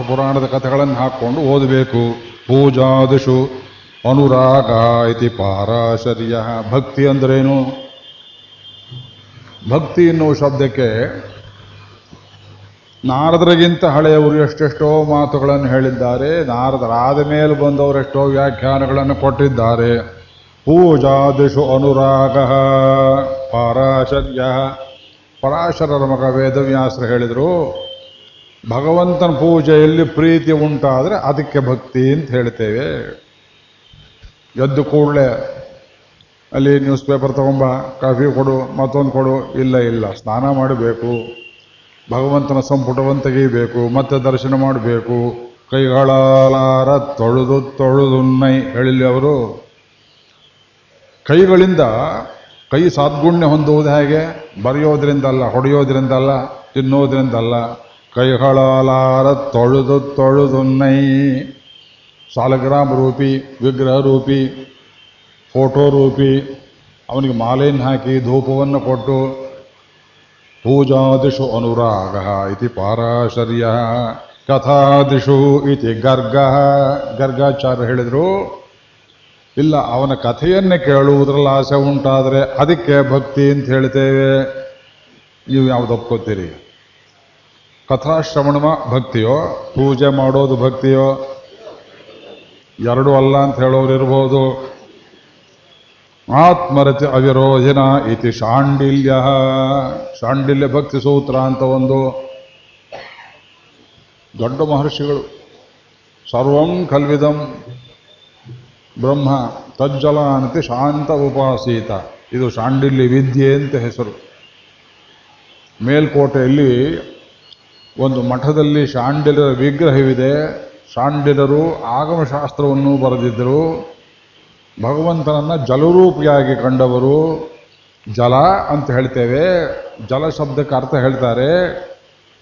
ಪುರಾಣದ ಕಥೆಗಳನ್ನು ಹಾಕ್ಕೊಂಡು ಓದಬೇಕು. ಪೂಜಾದಿಷು ಅನುರಾಗ ಇತಿ ಪಾರಾಶರ್ಯ. ಭಕ್ತಿ ಅಂದ್ರೇನು? ಭಕ್ತಿ ಎನ್ನುವ ಶಬ್ದಕ್ಕೆ ನಾರದರಿಗಿಂತ ಹಳೆಯವರು ಎಷ್ಟೆಷ್ಟೋ ಮಾತುಗಳನ್ನು ಹೇಳಿದ್ದಾರೆ. ನಾರದರಾದ ಮೇಲೆ ಬಂದವರೆಷ್ಟೋ ವ್ಯಾಖ್ಯಾನಗಳನ್ನು ಕೊಟ್ಟಿದ್ದಾರೆ. ಪೂಜಾದಿಷು ಅನುರಾಗ ಪಾರಾಶರ್ಯ. ಪರಾಶರರ ಮಗ ವೇದವ್ಯಾಸರು ಹೇಳಿದರು ಭಗವಂತನ ಪೂಜೆಯಲ್ಲಿ ಪ್ರೀತಿ ಉಂಟಾದರೆ ಅದಕ್ಕೆ ಭಕ್ತಿ ಅಂತ ಹೇಳ್ತೇವೆ. ಎದ್ದು ಕೂಡಲೇ ಅಲ್ಲಿ ನ್ಯೂಸ್ ಪೇಪರ್ ತಗೊಂಬ, ಕಾಫಿ ಕೊಡು, ಮತ್ತೊಂದು ಕೊಡು, ಇಲ್ಲ ಇಲ್ಲ, ಸ್ನಾನ ಮಾಡಬೇಕು, ಭಗವಂತನ ಸಂಪುಟವನ್ನು ತೆಗೀಬೇಕು ಮತ್ತೆ ದರ್ಶನ ಮಾಡಬೇಕು, ಕೈಗಳಾಲಾರ ತೊಳೆದು ತೊಳೆದು ನೈ ಹೇಳಿಲ್ಲ ಅವರು. ಕೈಗಳಿಂದ ಕೈ ಸಾದ್ಗುಣ್ಯ ಹೊಂದುವುದು ಹೇಗೆ? ಬರೆಯೋದ್ರಿಂದಲ್ಲ, ಹೊಡೆಯೋದ್ರಿಂದಲ್ಲ, ತಿನ್ನೋದ್ರಿಂದಲ್ಲ ಕೈಗಳಾರ ತೊಳೆದು ತೊಳೆದು ನೈ ಸಾಲಗ್ರಾಮ ರೂಪಿ ವಿಗ್ರಹ ರೂಪಿ ಫೋಟೋ ರೂಪಿ ಅವನಿಗೆ ಮಾಲೆಯನ್ನು ಹಾಕಿ ಧೂಪವನ್ನು ಕೊಟ್ಟು ಪೂಜಾದಿಷು ಅನುರಾಗ ಇತಿ ಪಾರಾಶರ್ಯ ಕಥಾದಿಷು ಇತಿ ಗರ್ಗ ಗರ್ಗಾಚಾರ್ಯ ಹೇಳಿದರು, ಇಲ್ಲ, ಅವನ ಕಥೆಯನ್ನೇ ಕೇಳುವುದರಲ್ಲಿ ಆಸೆ ಉಂಟಾದರೆ ಅದಕ್ಕೆ ಭಕ್ತಿ ಅಂತ ಹೇಳ್ತೇವೆ. ನೀವು ಯಾವ್ದು ಒಪ್ಕೋತೀರಿ ಕಥಾಶ್ರವಣ ಭಕ್ತಿಯೋ, ಪೂಜೆ ಮಾಡೋದು ಭಕ್ತಿಯೋ, ಎರಡೂ ಅಲ್ಲ ಅಂತ ಹೇಳೋರು ಇರ್ಬೋದು. ಆತ್ಮರತಿ ಅವಿರೋಧಿನ ಇತಿ ಶಾಂಡಿಲ್ಯ ಶಾಂಡಿಲ್ಯ ಭಕ್ತಿ ಸೂತ್ರ ಅಂತ ಒಂದು ದೊಡ್ಡ ಮಹರ್ಷಿಗಳು. ಸರ್ವಂ ಕಲ್ವಿದಂ ಬ್ರಹ್ಮ ತಜ್ಜಲ ಅಂತ ಶಾಂತ ಉಪಾಸೀತ. ಇದು ಶಾಂಡಿಲ್ಯ ವಿದ್ಯೆ ಅಂತ ಹೆಸರು. ಮೇಲ್ಕೋಟೆಯಲ್ಲಿ ಒಂದು ಮಠದಲ್ಲಿ ಶಾಂಡಿಲರ ವಿಗ್ರಹವಿದೆ. ಶಾಂಡಿಲರು ಆಗಮಶಾಸ್ತ್ರವನ್ನು ಬರೆದಿದ್ದರು. ಭಗವಂತನನ್ನು ಜಲರೂಪಿಯಾಗಿ ಕಂಡವರು. ಜಲ ಅಂತ ಹೇಳ್ತೇವೆ. ಜಲ ಶಬ್ದಕ್ಕೆ ಅರ್ಥ ಹೇಳ್ತಾರೆ.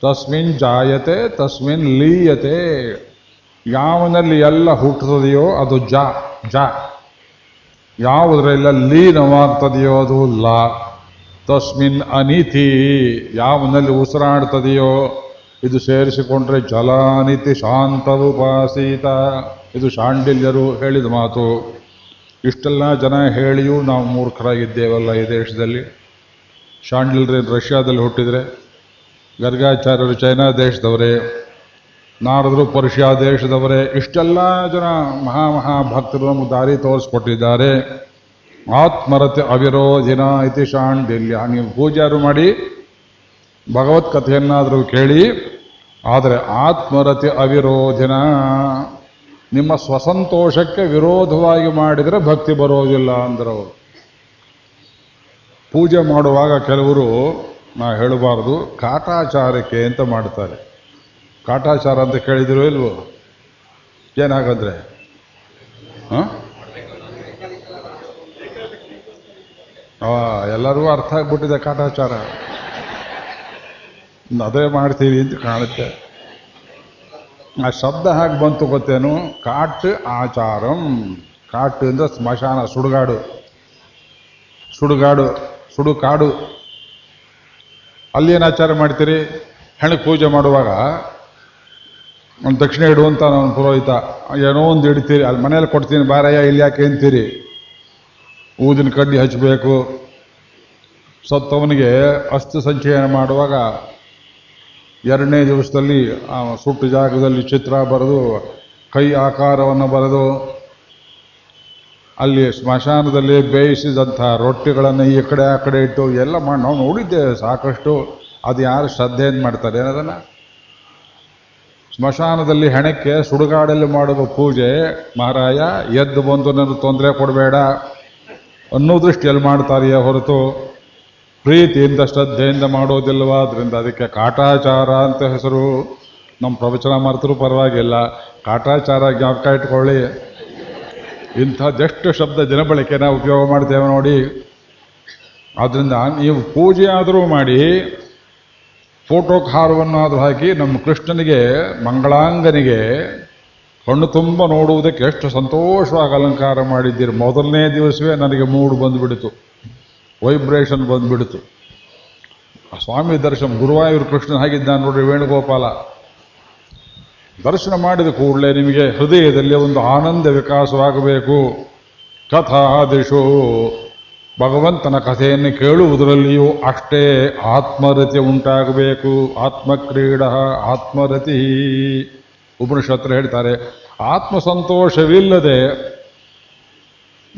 ತಸ್ಮಿನ್ ಜಾಯತೆ, ತಸ್ಮಿನ್ ಲೀಯತೆ. ಯಾವನಲ್ಲಿ ಎಲ್ಲ ಹುಟ್ಟುತ್ತದೆಯೋ ಅದು ಜ ಜ. ಯಾವುದರೆಲ್ಲ ಲೀನವಾಗ್ತದೆಯೋ ಅದು ಲ. ತಸ್ಮಿನ್ ಅನಿತಿ ಯಾವನಲ್ಲಿ ಉಸಿರಾಡ್ತದೆಯೋ ಇದು ಸೇರಿಸಿಕೊಂಡ್ರೆ ಜಲಾನಿತಿ ಶಾಂತವುಪಾಸೀತ ಇದು ಶಾಂಡಿಲ್ಯರು ಹೇಳಿದ ಮಾತು. ಇಷ್ಟೆಲ್ಲ ಜನ ಹೇಳಿಯೂ ನಾವು ಮೂರ್ಖರಾಗಿದ್ದೇವಲ್ಲ ಈ ದೇಶದಲ್ಲಿ. ಶಾಂಡಿಲ್ರೇ ರಷ್ಯಾದಲ್ಲಿ ಹುಟ್ಟಿದರೆ, ಗರ್ಗಾಚಾರ್ಯರು ಚೈನಾ ದೇಶದವರೇ, ನಾರದರು ಪರ್ಷಿಯಾ ದೇಶದವರೇ, ಇಷ್ಟೆಲ್ಲ ಜನ ಮಹಾ ಮಹಾ ಭಕ್ತರು ನಮಗೆ ದಾರಿ ತೋರಿಸ್ಕೊಟ್ಟಿದ್ದಾರೆ. ಆತ್ಮರತೆ ಅವಿರೋಧಿನ ಇತಿ ಶಾಂಡಿಲ್ಯ. ನೀವು ಪೂಜಾರು ಮಾಡಿ ಭಗವತ್ ಕಥೆಯನ್ನಾದರೂ ಕೇಳಿ, ಆದರೆ ಆತ್ಮರತಿ ಅವಿರೋಧಿನ. ನಿಮ್ಮ ಸ್ವಸಂತೋಷಕ್ಕೆ ವಿರೋಧವಾಗಿ ಮಾಡಿದರೆ ಭಕ್ತಿ ಬರೋದಿಲ್ಲ ಅಂದರು ಅವರು ಪೂಜೆ ಮಾಡುವಾಗ ಕೆಲವರು, ನಾ ಹೇಳಬಾರ್ದು, ಕಾಟಾಚಾರಕ್ಕೆ ಅಂತ ಮಾಡ್ತಾರೆ. ಕಾಟಾಚಾರ ಅಂತ ಕೇಳಿದಿರೋ ಇಲ್ವೋ? ಏನಾಗಂದ್ರೆ? ಎಲ್ಲರಿಗೂ ಅರ್ಥ ಆಗ್ಬಿಟ್ಟಿದೆ ಕಾಟಾಚಾರ. ಅದೇ ಮಾಡ್ತೀವಿ ಅಂತ ಕಾಣುತ್ತೆ. ಆ ಶಬ್ದ ಹಾಗೆ ಬಂತು ಗೊತ್ತೇನು? ಕಾಟ್ ಆಚಾರಂ. ಕಾಟ್ ಅಂದ್ರೆ ಸ್ಮಶಾನ, ಸುಡುಗಾಡು. ಸುಡುಗಾಡು, ಸುಡುಕಾಡು. ಅಲ್ಲೇನು ಆಚಾರ ಮಾಡ್ತೀರಿ? ಹೆಣಕ್ಕೆ ಪೂಜೆ ಮಾಡುವಾಗ ಒಂದು ದಕ್ಷಿಣ ಇಡುವಂತ ನಾನು ಪುರೋಹಿತ, ಏನೋ ಒಂದು ಇಡ್ತೀರಿ. ಅಲ್ಲಿ ಮನೇಲಿ ಕೊಡ್ತೀನಿ, ಬಾರಯ್ಯ, ಇಲ್ಲಿ ಯಾಕೆ ಅಂತೀರಿ? ಊದಿನ ಕಡ್ಡಿ ಹಚ್ಚಬೇಕು ಸತ್ತವನಿಗೆ ಅಸ್ತು ಸಂಚಯನ ಮಾಡುವಾಗ ಎರಡನೇ ದಿವಸದಲ್ಲಿ ಸುಟ್ಟು ಜಾಗದಲ್ಲಿ ಚಿತ್ರ ಬರೆದು ಕೈ ಆಕಾರವನ್ನು ಬರೆದು ಅಲ್ಲಿ ಸ್ಮಶಾನದಲ್ಲಿ ಬೇಯಿಸಿದಂಥ ರೊಟ್ಟಿಗಳನ್ನು ಈ ಕಡೆ ಆ ಕಡೆ ಇಟ್ಟು ಎಲ್ಲ ಮಾಡಿ ನಾವು ನೋಡಿದ್ದೇವೆ ಸಾಕಷ್ಟು. ಅದು ಯಾರು ಶ್ರದ್ಧೆಯನ್ನು ಮಾಡ್ತಾರೆ ಏನದನ್ನು? ಸ್ಮಶಾನದಲ್ಲಿ ಹೆಣಕ್ಕೆ ಸುಡುಗಾಡಲ್ಲಿ ಮಾಡುವ ಪೂಜೆ. ಮಹಾರಾಯ, ಎದ್ದು ಬಂದು ನನಗೆ ತೊಂದರೆ ಕೊಡಬೇಡ ಅನ್ನೋ ದೃಷ್ಟಿಯಲ್ಲಿ ಮಾಡ್ತಾರೆಯೇ ಹೊರತು ಪ್ರೀತಿಯಿಂದ ಶ್ರದ್ಧೆಯಿಂದ ಮಾಡೋದಿಲ್ವ ಅದರಿಂದ ಅದಕ್ಕೆ ಕಾಟಾಚಾರ ಅಂತ ಹೆಸರು ನಮ್ಮ ಪ್ರವಚನ ಮಾಡ್ತರೂ, ಪರವಾಗಿಲ್ಲ. ಕಾಟಾಚಾರ ಜ್ಞಾಪಕ ಇಟ್ಕೊಳ್ಳಿ. ಇಂಥದ್ದೆಷ್ಟು ಶಬ್ದ ದಿನಬಳಕೆನ ಉಪಯೋಗ ಮಾಡ್ತೇವೆ ನೋಡಿ. ಆದ್ದರಿಂದ ನೀವು ಪೂಜೆ ಆದರೂ ಮಾಡಿ ಫೋಟೋಕ್ಕೆ ಹಾರವನ್ನಾದರೂ ಹಾಕಿ ನಮ್ಮ ಕೃಷ್ಣನಿಗೆ, ಮಂಗಳಾಂಗನಿಗೆ ಕಣ್ಣು ತುಂಬ ನೋಡುವುದಕ್ಕೆ ಎಷ್ಟು ಸಂತೋಷವಾಗಿ ಅಲಂಕಾರ ಮಾಡಿದ್ದೀರಿ. ಮೊದಲನೇ ದಿವಸವೇ ನನಗೆ ಮೂಡು ಬಂದುಬಿಡಿತು. ವೈಬ್ರೇಷನ್ ಬಂದ್ಬಿಡ್ತು. ಸ್ವಾಮಿ ದರ್ಶನ, ಗುರುವಾಯೂರು ಕೃಷ್ಣ ಹಾಗಿದ್ದಾನೆ ನೋಡ್ರಿ ವೇಣುಗೋಪಾಲ. ದರ್ಶನ ಮಾಡಿದ ಕೂಡಲೇ ನಿಮಗೆ ಹೃದಯದಲ್ಲಿ ಒಂದು ಆನಂದ ವಿಕಾಸವಾಗಬೇಕು. ಕಥಾದಿಶು ಭಗವಂತನ ಕಥೆಯನ್ನು ಕೇಳುವುದರಲ್ಲಿಯೂ ಅಷ್ಟೇ ಆತ್ಮರತಿ ಉಂಟಾಗಬೇಕು. ಆತ್ಮಕ್ರೀಡ, ಆತ್ಮರತಿ. ಉಪನಿಷತ್ರು ಹೇಳ್ತಾರೆ, ಆತ್ಮಸಂತೋಷವಿಲ್ಲದೆ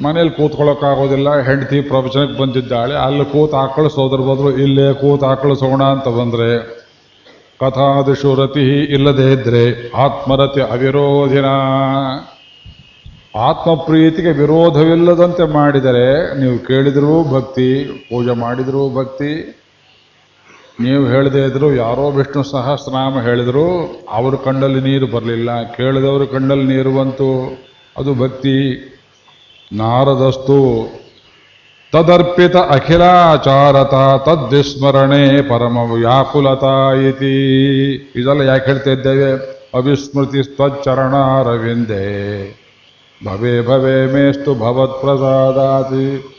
ಮನೇಲಿ ಕೂತ್ಕೊಳ್ಳೋಕ್ಕಾಗೋದಿಲ್ಲ, ಹೆಂಡತಿ ಪ್ರವಚನಕ್ಕೆ ಬಂದಿದ್ದಾಳೆ, ಅಲ್ಲಿ ಕೂತ್ ಆಕಳಿಸೋದ್ರ ಬದಲು, ಇಲ್ಲೇ ಕೂತ್ ಆಕಳಿಸೋಣ ಅಂತ ಬಂದರೆ ಕಥಾದಿಶು ರತಿ ಇಲ್ಲದೇ ಇದ್ರೆ ಆತ್ಮರತಿ ಅವಿರೋಧಿನ? ಆತ್ಮಪ್ರೀತಿಗೆ ವಿರೋಧವಿಲ್ಲದಂತೆ ಮಾಡಿದರೆ ನೀವು ಕೇಳಿದರೂ ಭಕ್ತಿ, ಪೂಜೆ ಮಾಡಿದರೂ ಭಕ್ತಿ, ನೀವು ಹೇಳದೇ ಇದ್ರು ಯಾರೋ ವಿಷ್ಣು ಸಹಸ್ರನಾಮ ಹೇಳಿದ್ರು, ಅವರು ಕಣ್ಣಲ್ಲಿ ನೀರು ಬರಲಿಲ್ಲ, ಕೇಳಿದವರು ಕಣ್ಣಲ್ಲಿ ನೀರು ಬಂತು, ಅದು ಭಕ್ತಿ. ನಾರದಸ್ತು ತದರ್ಪಿತ ಅಖಿಲಾಚಾರತ ತದ್ವಿಸ್ಮರಣೆ ಪರಮ ವ್ಯಾಕುಲತಾ ಇತಿ. ಇದೆಲ್ಲ ಯಾಕೆ ಹೇಳ್ತಾ ಇದ್ದೇವೆ? ಅವಿಸ್ಮೃತಿ ಸ್ತಚ್ಚರಣಾರವಿಂದೇ ಭವೇ ಭವೇ ಮೇಸ್ತು ಭವತ್ ಪ್ರಸಾದಾತಿ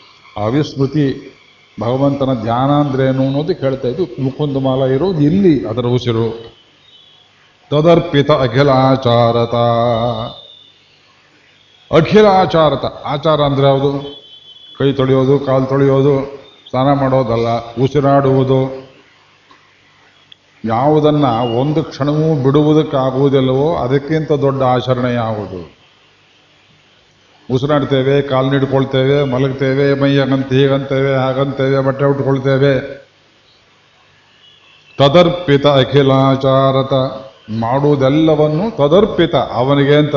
ಅವಿಸ್ಮೃತಿ ಭಗವಂತನ ಧ್ಯಾನ ಅಂದ್ರೇನು ಅನ್ನೋದು ಕೇಳ್ತಾ ಇದ್ದು ಮುಕುಂದಮಾಲ ಇರೋದು ಇಲ್ಲಿ, ಅದರ ಉಸಿರು. ತದರ್ಪಿತ ಅಖಿಲಾಚಾರತ. ಅಖಿಲ ಆಚಾರತ ಆಚಾರ ಅಂದ್ರೆ ಯಾವುದು? ಕೈ ತೊಳೆಯೋದು, ಕಾಲು ತೊಳೆಯೋದು, ಸ್ನಾನ ಮಾಡೋದಲ್ಲ, ಉಸಿರಾಡುವುದು. ಯಾವುದನ್ನ ಒಂದು ಕ್ಷಣವೂ ಬಿಡುವುದಕ್ಕಾಗುವುದಿಲ್ಲವೋ ಅದಕ್ಕಿಂತ ದೊಡ್ಡ ಆಚರಣೆ ಯಾವುದು? ಉಸಿರಾಡ್ತೇವೆ, ಕಾಲು ನೀಡ್ಕೊಳ್ತೇವೆ, ಮಲಗ್ತೇವೆ, ಮೈ ಹಂಗಂತ ಹೀಗಂತೇವೆ, ಹಾಗಂತೇವೆ, ಬಟ್ಟೆ ಉಟ್ಕೊಳ್ತೇವೆ. ತದರ್ಪಿತ ಅಖಿಲಾಚಾರತ ಮಾಡುವುದೆಲ್ಲವನ್ನು ತದರ್ಪಿತ ಅವನಿಗೆ ಅಂತ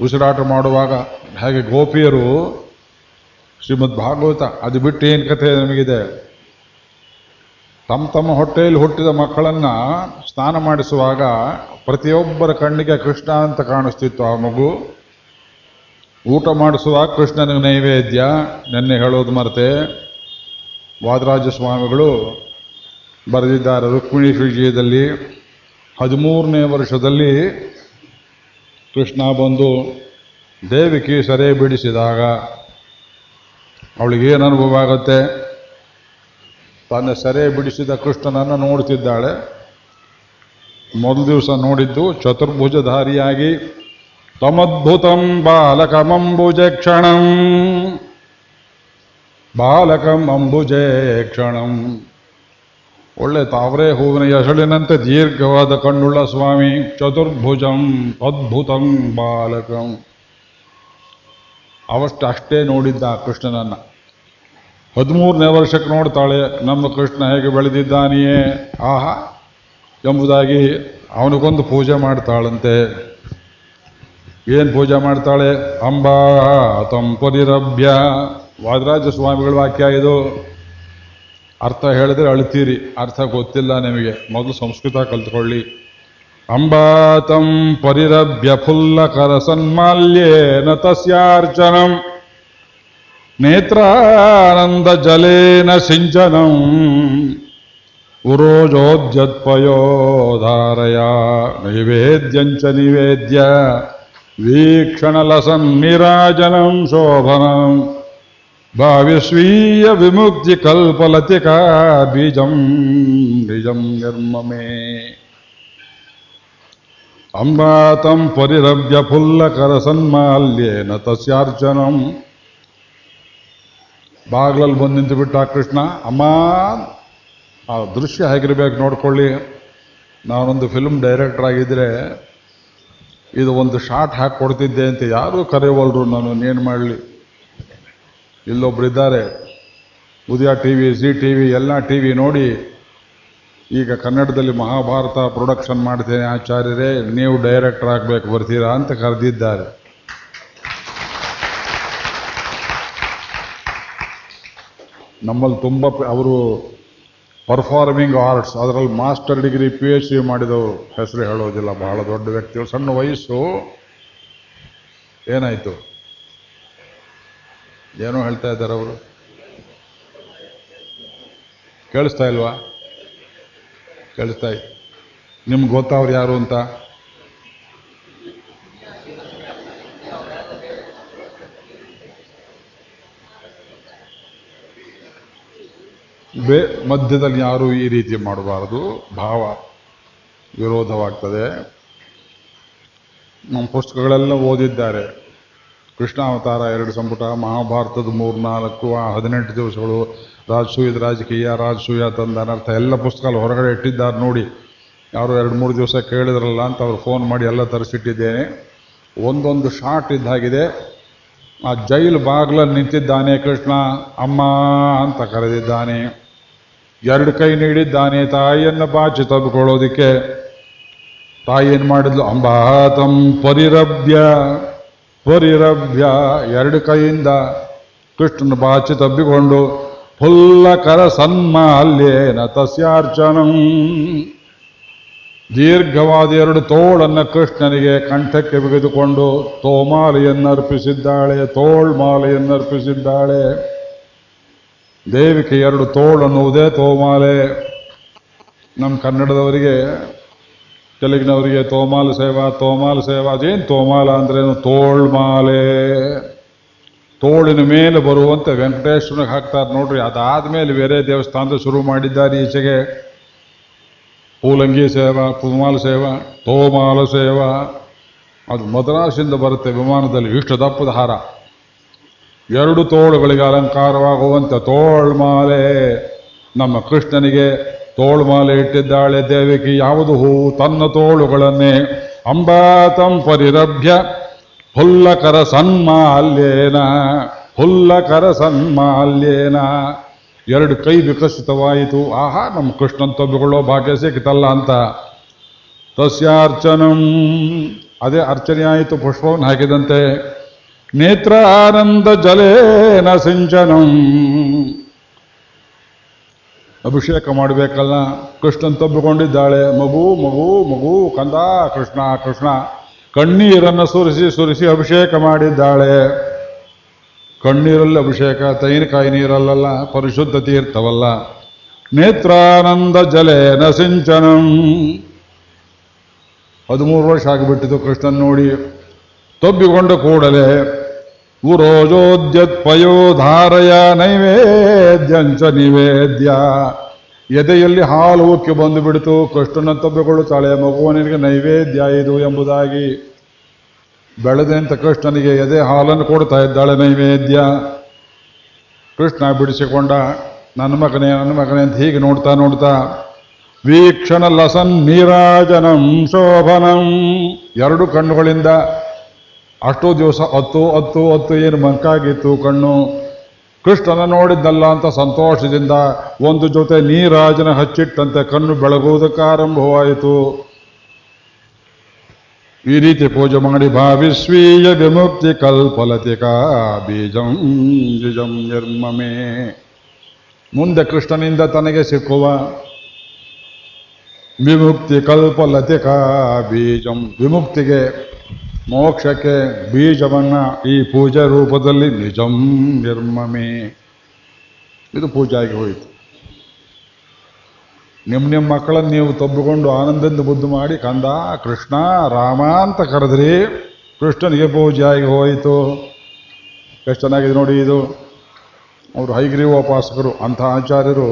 ಉಸಿರಾಟ ಮಾಡುವಾಗ ಹಾಗೆ ಗೋಪಿಯರು ಶ್ರೀಮದ್ ಭಾಗವತ, ಅದು ಬಿಟ್ಟು ಏನು ಕಥೆ ನಮಗಿದೆ? ತಮ್ಮ ತಮ್ಮ ಹೊಟ್ಟೆಯಲ್ಲಿ ಹುಟ್ಟಿದ ಮಕ್ಕಳನ್ನ ಸ್ನಾನ ಮಾಡಿಸುವಾಗ ಪ್ರತಿಯೊಬ್ಬರ ಕಣ್ಣಿಗೆ ಕೃಷ್ಣ ಅಂತ ಕಾಣಿಸ್ತಿತ್ತು ಆ ಮಗು. ಊಟ ಮಾಡಿಸುವಾಗ ಕೃಷ್ಣನಿಗೆ ನೈವೇದ್ಯ, ನೆನ್ನೆ ಹೇಳೋದು ಮರೆತೆ. ವಾದರಾಜ ಸ್ವಾಮಿಗಳು ಬರೆದಿದ್ದಾರೆ ರುಕ್ಮಿಣಿ ವಿಜಯದಲ್ಲಿ ಹದಿಮೂರನೇ ವರ್ಷದಲ್ಲಿ ಕೃಷ್ಣ ಬಂದು ದೇವಿಕಿ ಸೆರೆ ಬಿಡಿಸಿದಾಗ ಅವಳಿಗೇನು ಅನುಭವ ಆಗುತ್ತೆ? ತನ್ನ ಸೆರೆ ಬಿಡಿಸಿದ ಕೃಷ್ಣನನ್ನು ನೋಡ್ತಿದ್ದಾಳೆ ಮೊದಲ ದಿವಸ ನೋಡಿದ್ದು ಚತುರ್ಭುಜಧಾರಿಯಾಗಿ, ತಮದ್ಭುತಂ ಬಾಲಕಮಂಬುಜೆ ಕ್ಷಣಂ ಬಾಲಕಂ ಅಂಬುಜೆ ಕ್ಷಣಂ. ಒಳ್ಳೆ ತಾವರೆ ಹೂವಿನ ಎಸಳಿನಂತೆ ದೀರ್ಘವಾದ ಕಣ್ಣುಳ್ಳ ಸ್ವಾಮಿ, ಚತುರ್ಭುಜಂ ಅದ್ಭುತಂ ಬಾಲಕಂ. ಅವಷ್ಟು ಅಷ್ಟೇ ನೋಡಿದ್ದ ಕೃಷ್ಣನನ್ನು. ಹದಿಮೂರನೇ ವರ್ಷಕ್ಕೆ ನೋಡ್ತಾಳೆ, ನಮ್ಮ ಕೃಷ್ಣ ಹೇಗೆ ಬೆಳೆದಿದ್ದಾನೆಯೇ? ಆಹಾ, ಎಂಬುದಾಗಿ ಅವನಿಗೊಂದು ಪೂಜೆ ಮಾಡ್ತಾಳಂತೆ. ಏನು ಪೂಜೆ ಮಾಡ್ತಾಳೆ? ಅಂಬಾ ತಂಪರಿರಭ್ಯ ವಾದರಾಜ ಸ್ವಾಮಿಗಳ ವಾಕ್ಯ ಇದು. ಅರ್ಥ ಹೇಳಿದ್ರೆ ಅಳ್ತೀರಿ. ಅರ್ಥ ಗೊತ್ತಿಲ್ಲ ನಿಮಗೆ. ಮೊದಲು ಸಂಸ್ಕೃತ ಕಲ್ತ್ಕೊಳ್ಳಿ. ಅಂಬಾತಂ ಪರಿರಭ್ಯ ಫುಲ್ಲಕರ ಸನ್ಮಾಲ್ಯೇನ ತಸ್ಯಾರ್ಚನಂ ನೇತ್ರಾನಂದ ಜಲೇನ ಸಿಂಚನಂ ಉರೋಜೋದ್ಯತ್ಪಯೋಧಾರಯ. ನೈವೇದ್ಯಂಚ ನಿವೇದ್ಯ. ವೀಕ್ಷಣಲಸನ್ ನಿರಾಜನಂ ಶೋಭನಂ. ಭಾವಿಸ್ವೀಯ ವಿಮುಕ್ತಿ ಕಲ್ಪಲತಿಕಾ ಬೀಜಂ ಬೀಜಂ ನಿರ್ಮಮೇ. ಅಂಬಾತಂ ಪರಿರಭ್ಯ ಫುಲ್ಲಕರ ಸನ್ಮಾಲ್ಯೇನ ತಸ್ಯಾರ್ಚನಂ ಬಾಗ್ಲಲ್ಲಿ ಬಂದು ನಿಂತು ಬಿಟ್ಟ ಕೃಷ್ಣ, ಅಮ್ಮ, ಆ ದೃಶ್ಯ ಹೇಗಿರ್ಬೇಕು ನೋಡ್ಕೊಳ್ಳಿ. ನಾನೊಂದು ಫಿಲ್ಮ್ ಡೈರೆಕ್ಟರ್ ಆಗಿದ್ರೆ ಇದು ಒಂದು ಶಾಟ್ ಹಾಕಿ ಕೊಡ್ತಿದ್ದೆ ಅಂತ ಯಾರೂ ಕರೆಯವಲ್ರು ನಾನು ಏನು ಮಾಡಲಿ? ಇಲ್ಲೊಬ್ರಿದ್ದಾರೆ Udaya T V Zee T V ಎಲ್ಲ ಟಿ ವಿ ನೋಡಿ ಈಗ ಕನ್ನಡದಲ್ಲಿ ಮಹಾಭಾರತ ಪ್ರೊಡಕ್ಷನ್ ಮಾಡ್ತೇನೆ ಆಚಾರ್ಯರೇ, ನೀವು ಡೈರೆಕ್ಟರ್ ಆಗಬೇಕು, ಬರ್ತೀರಾ ಅಂತ ಕರೆದಿದ್ದಾರೆ. ನಮ್ಮಲ್ಲಿ ತುಂಬ ಅವರು ಪರ್ಫಾರ್ಮಿಂಗ್ ಆರ್ಟ್ಸ್ ಅದರಲ್ಲಿ master degree P H D ಮಾಡಿದವರು. ಹೆಸರು ಹೇಳೋದಿಲ್ಲ, ಬಹಳ ದೊಡ್ಡ ವ್ಯಕ್ತಿಗಳು ಸಣ್ಣ ವಯಸ್ಸು. ಏನಾಯಿತು? ಏನೋ ಹೇಳ್ತಾ ಇದ್ದಾರೆ ಅವರು. ಕೇಳಿಸ್ತಾ ಇಲ್ವಾ? ಕೇಳಿಸ್ತಾ ಇತ್ತು ನಿಮ್ಗೆ ಗೊತ್ತವ್ರು ಯಾರು ಅಂತ? ಬೇ ಮಧ್ಯದಲ್ಲಿ ಯಾರು ಈ ರೀತಿ ಮಾಡಬಾರದು. ಭಾವ ವಿರೋಧವಾಗ್ತದೆ. ನಮ್ಮ ಪುಸ್ತಕಗಳೆಲ್ಲ ಓದಿದ್ದಾರೆ. ಕೃಷ್ಣಾವತಾರ ಎರಡು ಸಂಪುಟ, ಮಹಾಭಾರತದ ಮೂರ್ನಾಲ್ಕು ಹದಿನೆಂಟು ದಿವಸಗಳು, ರಾಜಸೂಯದ ರಾಜಕೀಯ, ರಾಜಸೂಯ ತಂದ ಅನರ್ಥ, ಎಲ್ಲ ಪುಸ್ತಕಗಳು ಹೊರಗಡೆ ಇಟ್ಟಿದ್ದಾರೆ ನೋಡಿ. ಯಾರು ಎರಡು ಮೂರು ದಿವಸ ಕೇಳಿದ್ರಲ್ಲ ಅಂತ ಅವ್ರು ಫೋನ್ ಮಾಡಿ ಎಲ್ಲ ತರಿಸಿಟ್ಟಿದ್ದೇನೆ. ಒಂದೊಂದು ಶಾಟ್ ಇದ್ದಾಗಿದೆ. ಆ ಜೈಲು ಬಾಗ್ಲಲ್ಲಿ ನಿಂತಿದ್ದಾನೆ ಕೃಷ್ಣ, ಅಮ್ಮ ಅಂತ ಕರೆದಿದ್ದಾನೆ. ಎರಡು ಕೈ ನೀಡಿದ್ದಾನೆ ತಾಯಿಯನ್ನು ಬಾಚಿ ತಬ್ಕೊಳ್ಳೋದಿಕ್ಕೆ. ತಾಯಿ ಏನು ಮಾಡಿದ್ಲು? ಅಂಬಾತಂ ಪರಿರಭ್ಯ ಪರಿರಭ್ಯ ಎರಡು ಕೈಯಿಂದ ಕೃಷ್ಣನ ಬಾಚಿ ತಬ್ಬಿಕೊಂಡು ಫುಲ್ಲಕರ ಸನ್ಮಾಲ್ಯೇನ ತಸ್ಯಾರ್ಚನಂ ದೀರ್ಘವಾದ ಎರಡು ತೋಳನ್ನು ಕೃಷ್ಣನಿಗೆ ಕಂಠಕ್ಕೆ ಬಿಗಿದುಕೊಂಡು ತೋಮಾಲೆಯನ್ನರ್ಪಿಸಿದ್ದಾಳೆ ತೋಳ್ಮಾಲೆಯನ್ನರ್ಪಿಸಿದ್ದಾಳೆ ದೇವಿಕೆ ಎರಡು ತೋಳನ್ನುವುದೇ ತೋಮಾಲೆ. ನಮ್ಮ ಕನ್ನಡದವರಿಗೆ ತೆಲುಗಿನವರಿಗೆ ತೋಮಾಲ ಸೇವಾ ತೋಮಾಲ ಸೇವಾ ಅದೇನು ತೋಮಾಲ ಅಂದ್ರೇನು? ತೋಳ್ಮಾಲೆ ತೋಳಿನ ಮೇಲೆ ಬರುವಂತೆ ವೆಂಕಟೇಶ್ವರನಿಗೆ ಹಾಕ್ತಾರೆ ನೋಡ್ರಿ. ಅದಾದ್ಮೇಲೆ ಬೇರೆ ದೇವಸ್ಥಾನದ ಶುರು ಮಾಡಿದ್ದಾರೆ ಈಚೆಗೆ. ಪೂಲಂಗಿ ಸೇವಾ ಪುಮಾಲ ಸೇವಾ, ತೋಮಾಲ ಸೇವಾ. ಅದು ಮದ್ರಾಸಿಂದ ಬರುತ್ತೆ ವಿಮಾನದಲ್ಲಿ ಇಷ್ಟು ದಪ್ಪದ ಹಾರ. ಎರಡು ತೋಳುಗಳಿಗೆ ಅಲಂಕಾರವಾಗುವಂತೆ ತೋಳ್ಮಾಲೆ ನಮ್ಮ ಕೃಷ್ಣನಿಗೆ ತೋಳ್ಮಾಲೆ ಇಟ್ಟಿದ್ದಾಳೆ ದೇವಿಕಿ, ಯಾವುದು ಹೂ? ತನ್ನ ತೋಳುಗಳನ್ನೇ. ಅಂಬಾತಂ ಪರಿರಭ್ಯ, ಹುಲ್ಲಕರ ಸನ್ಮಾಲ್ಯೇನ ಹುಲ್ಲಕರ ಸನ್ಮಾಲ್ಯೇನ. ಎರಡು ಕೈ ವಿಕಸಿತವಾಯಿತು. ಆಹಾ, ನಮ್ಮ ಕೃಷ್ಣನ್ ತಬ್ಬಿಕೊಳ್ಳೋ ಭಾಗ್ಯ ಸಿಕ್ಕಿತಲ್ಲ ಅಂತ. ತಸ್ಯಾರ್ಚನಂ. ಅದೇ ಅರ್ಚನೆ ಆಯಿತು, ಪುಷ್ಪವನ್ನು ಹಾಕಿದಂತೆ. ನೇತ್ರ ಆನಂದ ಜಲೇನ ಸಿಂಚನಂ. ಅಭಿಷೇಕ ಮಾಡಬೇಕಲ್ಲ. ಕೃಷ್ಣನ್ ತಬ್ಬಿಕೊಂಡಿದ್ದಾಳೆ. ಮಗು ಮಗು ಮಗು, ಕಂದ, ಕೃಷ್ಣ ಕೃಷ್ಣ. ಕಣ್ಣೀರನ್ನು ಸುರಿಸಿ ಸುರಿಸಿ ಅಭಿಷೇಕ ಮಾಡಿದ್ದಾಳೆ. ಕಣ್ಣೀರಲ್ಲಿ ಅಭಿಷೇಕ, ತೈನಕಾಯಿ ನೀರಲ್ಲಲ್ಲ, ಪರಿಶುದ್ಧ ತೀರ್ಥವಲ್ಲ. ನೇತ್ರಾನಂದ ಜಲೇನ ಸಿಂಚನಂ ಹದಿಮೂರು ವರ್ಷ ಆಗಿಬಿಟ್ಟಿತು ಕೃಷ್ಣನ್ ನೋಡಿ. ತಬ್ಬಿಕೊಂಡ ಕೂಡಲೇ ಉರೋಜೋದ್ಯತ್ಪಯೋ ಪಯೋಧಾರಯ ನೈವೇದ್ಯಂಚ ನಿವೇದ್ಯ ಎದೆಯಲ್ಲಿ ಹಾಲು ಉಕ್ಕಿ ಬಂದು ಬಿಡಿತು ಕೃಷ್ಣನ ತಬ್ಬಿಕೊಳ್ಳುತ್ತಾಳೆ ಮಗುವನಿಗೆ ನೈವೇದ್ಯ ಇದು ಎಂಬುದಾಗಿ. ಬೆಳೆದಂತ ಕೃಷ್ಣನಿಗೆ ಎದೆ ಹಾಲನ್ನು ಕೊಡ್ತಾ ಇದ್ದಾಳೆ ನೈವೇದ್ಯ. ಕೃಷ್ಣ ಬಿಡಿಸಿಕೊಂಡ, ನನ್ನ ಮಗನೇ ನನ್ನ ಮಗನೇ ಅಂತ ಹೀಗೆ ನೋಡ್ತಾ ನೋಡ್ತಾ, ವೀಕ್ಷಣ ಲಸನ್ ನೀರಾಜನಂ ಶೋಭನಂ. ಎರಡು ಕಣ್ಣುಗಳಿಂದ ಅಷ್ಟೋ ದಿವಸ ಹತ್ತು ಹತ್ತು ಹತ್ತು ಏನು ಮಂಕಾಗಿತ್ತು ಕಣ್ಣು. ಕೃಷ್ಣನ ನೋಡಿದ್ದಲ್ಲ ಅಂತ ಸಂತೋಷದಿಂದ ಒಂದು ಜೊತೆ ನೀರಾಜನ ಹಚ್ಚಿಟ್ಟಂತೆ ಕಣ್ಣು ಬೆಳಗುವುದಕ್ಕೆ ಆರಂಭವಾಯಿತು. ಈ ರೀತಿ ಪೂಜೆ ಮಾಡಿ ಭಾವಿಸ್ವೀಯ ವಿಮುಕ್ತಿ ಕಲ್ಪಲತಿಕಾ ಬೀಜಂ ಬೀಜಂ ನಿರ್ಮಮೆ. ಮುಂದೆ ಕೃಷ್ಣನಿಂದ ತನಗೆ ಸಿಕ್ಕುವ ವಿಮುಕ್ತಿ ಕಲ್ಪಲತಿಕಾ ಬೀಜಂ. ವಿಮುಕ್ತಿಗೆ ಮೋಕ್ಷಕ್ಕೆ ಬೀಜವನ್ನು ಈ ಪೂಜಾ ರೂಪದಲ್ಲಿ ನಿಜಂ ನಿರ್ಮಮೆ. ಇದು ಪೂಜೆ ಆಗಿ ಹೋಯಿತು. ನಿಮ್ಮ ನಿಮ್ಮ ಮಕ್ಕಳನ್ನು ನೀವು ತಬ್ಬಿಕೊಂಡು ಆನಂದದಿಂದ ಬುದ್ಧಿ ಮಾಡಿ, ಕಂದ, ಕೃಷ್ಣ, ರಾಮ ಅಂತ ಕರೆದ್ರಿ ಕೃಷ್ಣನಿಗೆ ಪೂಜೆ ಆಗಿ ಹೋಯಿತು. ಎಷ್ಟು ಚೆನ್ನಾಗಿದೆ ನೋಡಿ ಇದು. ಅವರು ಹೈಗ್ರೀವೋಪಾಸಕರು ಅಂಥ ಆಚಾರ್ಯರು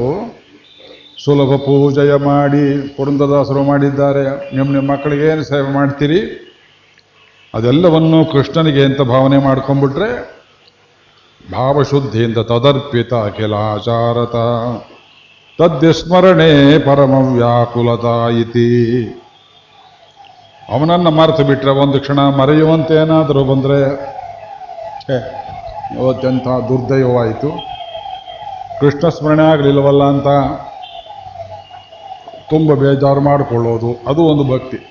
ಸುಲಭ ಪೂಜೆಯ ಮಾಡಿ ಪುರಂದದಾಸರು ಮಾಡಿದ್ದಾರೆ. ನಿಮ್ಮ ನಿಮ್ಮ ಮಕ್ಕಳಿಗೆ ಏನು ಸೇವೆ ಮಾಡ್ತೀರಿ? ಅದೆಲ್ಲವನ್ನು ಕೃಷ್ಣನಿಗೆ ಅಂತ ಭಾವನೆ ಮಾಡ್ಕೊಂಡ್ಬಿಟ್ರೆ ಭಾವಶುದ್ಧಿಯಿಂದ ತದರ್ಪಿತ ಅಖಿಲ ಆಚಾರತ. ತದ್ವಿಸ್ಮರಣೆ ಪರಮ ವ್ಯಾಕುಲತ ಇತಿ. ಅವನನ್ನು ಮರೆತು ಬಿಟ್ರೆ ಒಂದು ಕ್ಷಣ ಮರೆಯುವಂತೆ ಏನಾದರೂ ಬಂದರೆ ಅತ್ಯಂತ ದುರ್ದೈವವಾಯಿತು. ಕೃಷ್ಣ ಸ್ಮರಣೆ ಆಗಲಿಲ್ಲವಲ್ಲ ಅಂತ ತುಂಬ ಬೇಜಾರು ಮಾಡಿಕೊಳ್ಳೋದು. ಅದು ಒಂದು ಭಕ್ತಿ.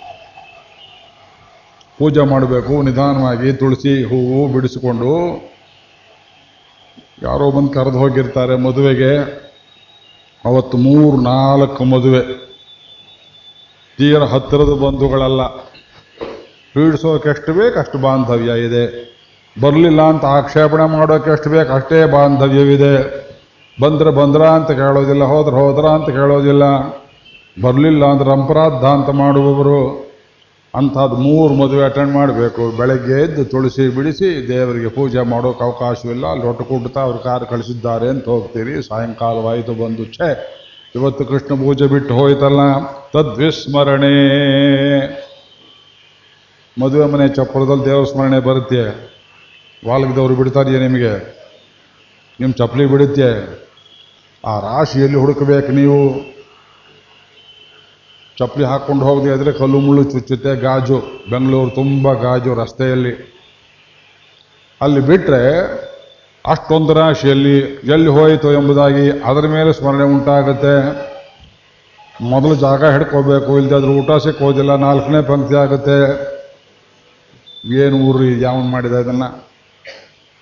ಪೂಜೆ ಮಾಡಬೇಕು, ನಿಧಾನವಾಗಿ ತುಳಸಿ ಹೂವು ಬಿಡಿಸಿಕೊಂಡು. ಯಾರೋ ಬಂದು ಕರೆದು ಹೋಗಿರ್ತಾರೆ ಮದುವೆಗೆ. ಅವತ್ತು ಮೂರು, ನಾಲ್ಕು ಮದುವೆ. ತೀರ ಹತ್ತಿರದ ಬಂಧುಗಳಲ್ಲ. ಪೀಡಿಸೋಕೆ ಎಷ್ಟು ಬೇಕು ಅಷ್ಟು ಬಾಂಧವ್ಯ ಇದೆ. ಬರಲಿಲ್ಲ ಅಂತ ಆಕ್ಷೇಪಣೆ ಮಾಡೋಕೆ ಎಷ್ಟು ಬೇಕು ಅಷ್ಟೇ ಬಾಂಧವ್ಯವಿದೆ. ಬಂದ್ರೆ ಬಂದ್ರ ಅಂತ ಕೇಳೋದಿಲ್ಲ, ಹೋದ್ರೆ ಹೋದ್ರ ಅಂತ ಕೇಳೋದಿಲ್ಲ. ಬರಲಿಲ್ಲ ಅಂದ್ರೆ ಅಪರಾಧ ಅಂತ ಮಾಡುವವರು. ಅಂಥದ್ದು ಮೂರು ಮದುವೆ ಅಟೆಂಡ್ ಮಾಡಬೇಕು. ಬೆಳಗ್ಗೆ ಎದ್ದು ತುಳಸಿ ಬಿಡಿಸಿ ದೇವರಿಗೆ ಪೂಜೆ ಮಾಡೋಕೆ ಅವಕಾಶವಿಲ್ಲ. ಲೊಟ್ಟು ಕುಡ್ತಾ ಅವ್ರು ಕಾರ್ ಕಳಿಸಿದ್ದಾರೆ ಅಂತ ಹೋಗ್ತೀರಿ. ಸಾಯಂಕಾಲವಾಯಿತು ಬಂದು ಛೇ, ಇವತ್ತು ಕೃಷ್ಣ ಪೂಜೆ ಬಿಟ್ಟು ಹೋಯ್ತಲ್ಲ. ತದ್ವಿಸ್ಮರಣೆ. ಮದುವೆ ಮನೆ ಚಪ್ಪಲದಲ್ಲಿ ದೇವರ ಸ್ಮರಣೆ ಬರುತ್ತೆ. ವಾಲ್ಗದವ್ರು ಬಿಡ್ತಾರಿಯೇ ನಿಮಗೆ? ನಿಮ್ಮ ಚಪ್ಪಲಿ ಬಿಡುತ್ತೆ. ಆ ರಾಶಿಯಲ್ಲಿ ಹುಡುಕಬೇಕು ನೀವು. ಚಪ್ಪಲಿ ಹಾಕ್ಕೊಂಡು ಹೋಗದೆ ಆದರೆ ಕಲ್ಲು ಮುಳ್ಳು ಚುಚ್ಚುತ್ತೆ. ಗಾಜು, ಬೆಂಗಳೂರು ತುಂಬ ಗಾಜು ರಸ್ತೆಯಲ್ಲಿ. ಅಲ್ಲಿ ಬಿಟ್ಟರೆ ಅಷ್ಟೊಂದು ರಾಶಿಯಲ್ಲಿ ಎಲ್ಲಿ ಹೋಯಿತು ಎಂಬುದಾಗಿ ಅದರ ಮೇಲೆ ಸ್ಮರಣೆ ಉಂಟಾಗುತ್ತೆ. ಮೊದಲು ಜಾಗ ಹಿಡ್ಕೋಬೇಕು, ಇಲ್ದಾದ್ರೂ ಊಟ ಸಿಕ್ಕೋದಿಲ್ಲ, ನಾಲ್ಕನೇ ಪಂಕ್ತಿ ಆಗುತ್ತೆ. ಏನು ಊರು ಯಾವನ್ ಮಾಡಿದ ಅದನ್ನು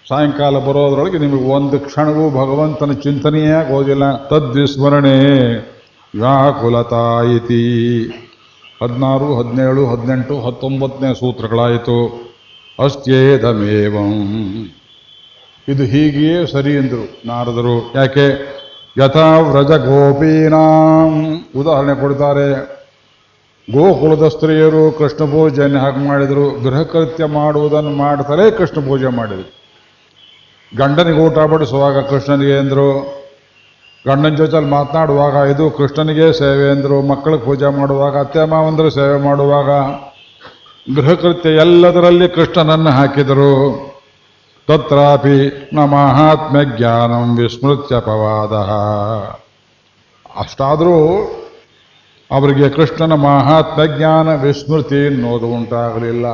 ಸಾಯಂಕಾಲ ಬರೋದ್ರೊಳಗೆ ನಿಮಗೆ ಒಂದು ಕ್ಷಣವೂ ಭಗವಂತನ ಚಿಂತನೆಯೇ ಆಗೋದಿಲ್ಲ. ತದ್ವಿಸ್ಮರಣೆ. ವ್ಯಾಕುಲತಾ ಇತಿ ಹದಿನಾರು, ಹದಿನೇಳು, ಹದಿನೆಂಟು, ಹತ್ತೊಂಬತ್ತನೇ ಸೂತ್ರಗಳಾಯಿತು. ಅಸ್ತ್ಯೇದಮೇವಂ ಇದು ಹೀಗೆಯೇ ಸರಿ ಎಂದರು ನಾರದರು. ಯಾಕೆ? ಯಥಾ ವ್ರಜ ಗೋಪೀನಾಂ. ಉದಾಹರಣೆ ಕೊಡ್ತಾರೆ. ಗೋಕುಲದ ಸ್ತ್ರೀಯರು ಕೃಷ್ಣ ಪೂಜೆಯನ್ನು ಹಾಗೆ ಮಾಡಿದರು. ಗೃಹಕೃತ್ಯ ಮಾಡುವುದನ್ನು ಮಾಡ್ತಾರೆ ಕೃಷ್ಣ ಪೂಜೆ ಮಾಡಿದರು. ಗಂಡನಿಗೆ ಊಟ ಬಡಿಸುವಾಗ ಕೃಷ್ಣನಿಗೆ ಗಂಡನ ಜೊತೆಲಿ ಮಾತನಾಡುವಾಗ ಇದು ಕೃಷ್ಣನಿಗೆ ಸೇವೆ ಅಂದರು, ಮಕ್ಕಳಿಗೆ ಪೂಜೆ ಮಾಡುವಾಗ, ಅತ್ತೆ ಮಾವಂದರು ಸೇವೆ ಮಾಡುವಾಗ, ಗೃಹಕೃತ್ಯ ಎಲ್ಲದರಲ್ಲಿ ಕೃಷ್ಣನನ್ನು ಹಾಕಿದರು. ತತ್ರಾಪಿ ನ ಮಹಾತ್ಮ ಜ್ಞಾನಂ ವಿಸ್ಮೃತ್ಯಪವಾದ ಅಷ್ಟಾದರೂ ಅವರಿಗೆ ಕೃಷ್ಣನ ಮಹಾತ್ಮ ಜ್ಞಾನ ವಿಸ್ಮೃತಿ ಅನ್ನೋದು ಉಂಟಾಗಲಿಲ್ಲ.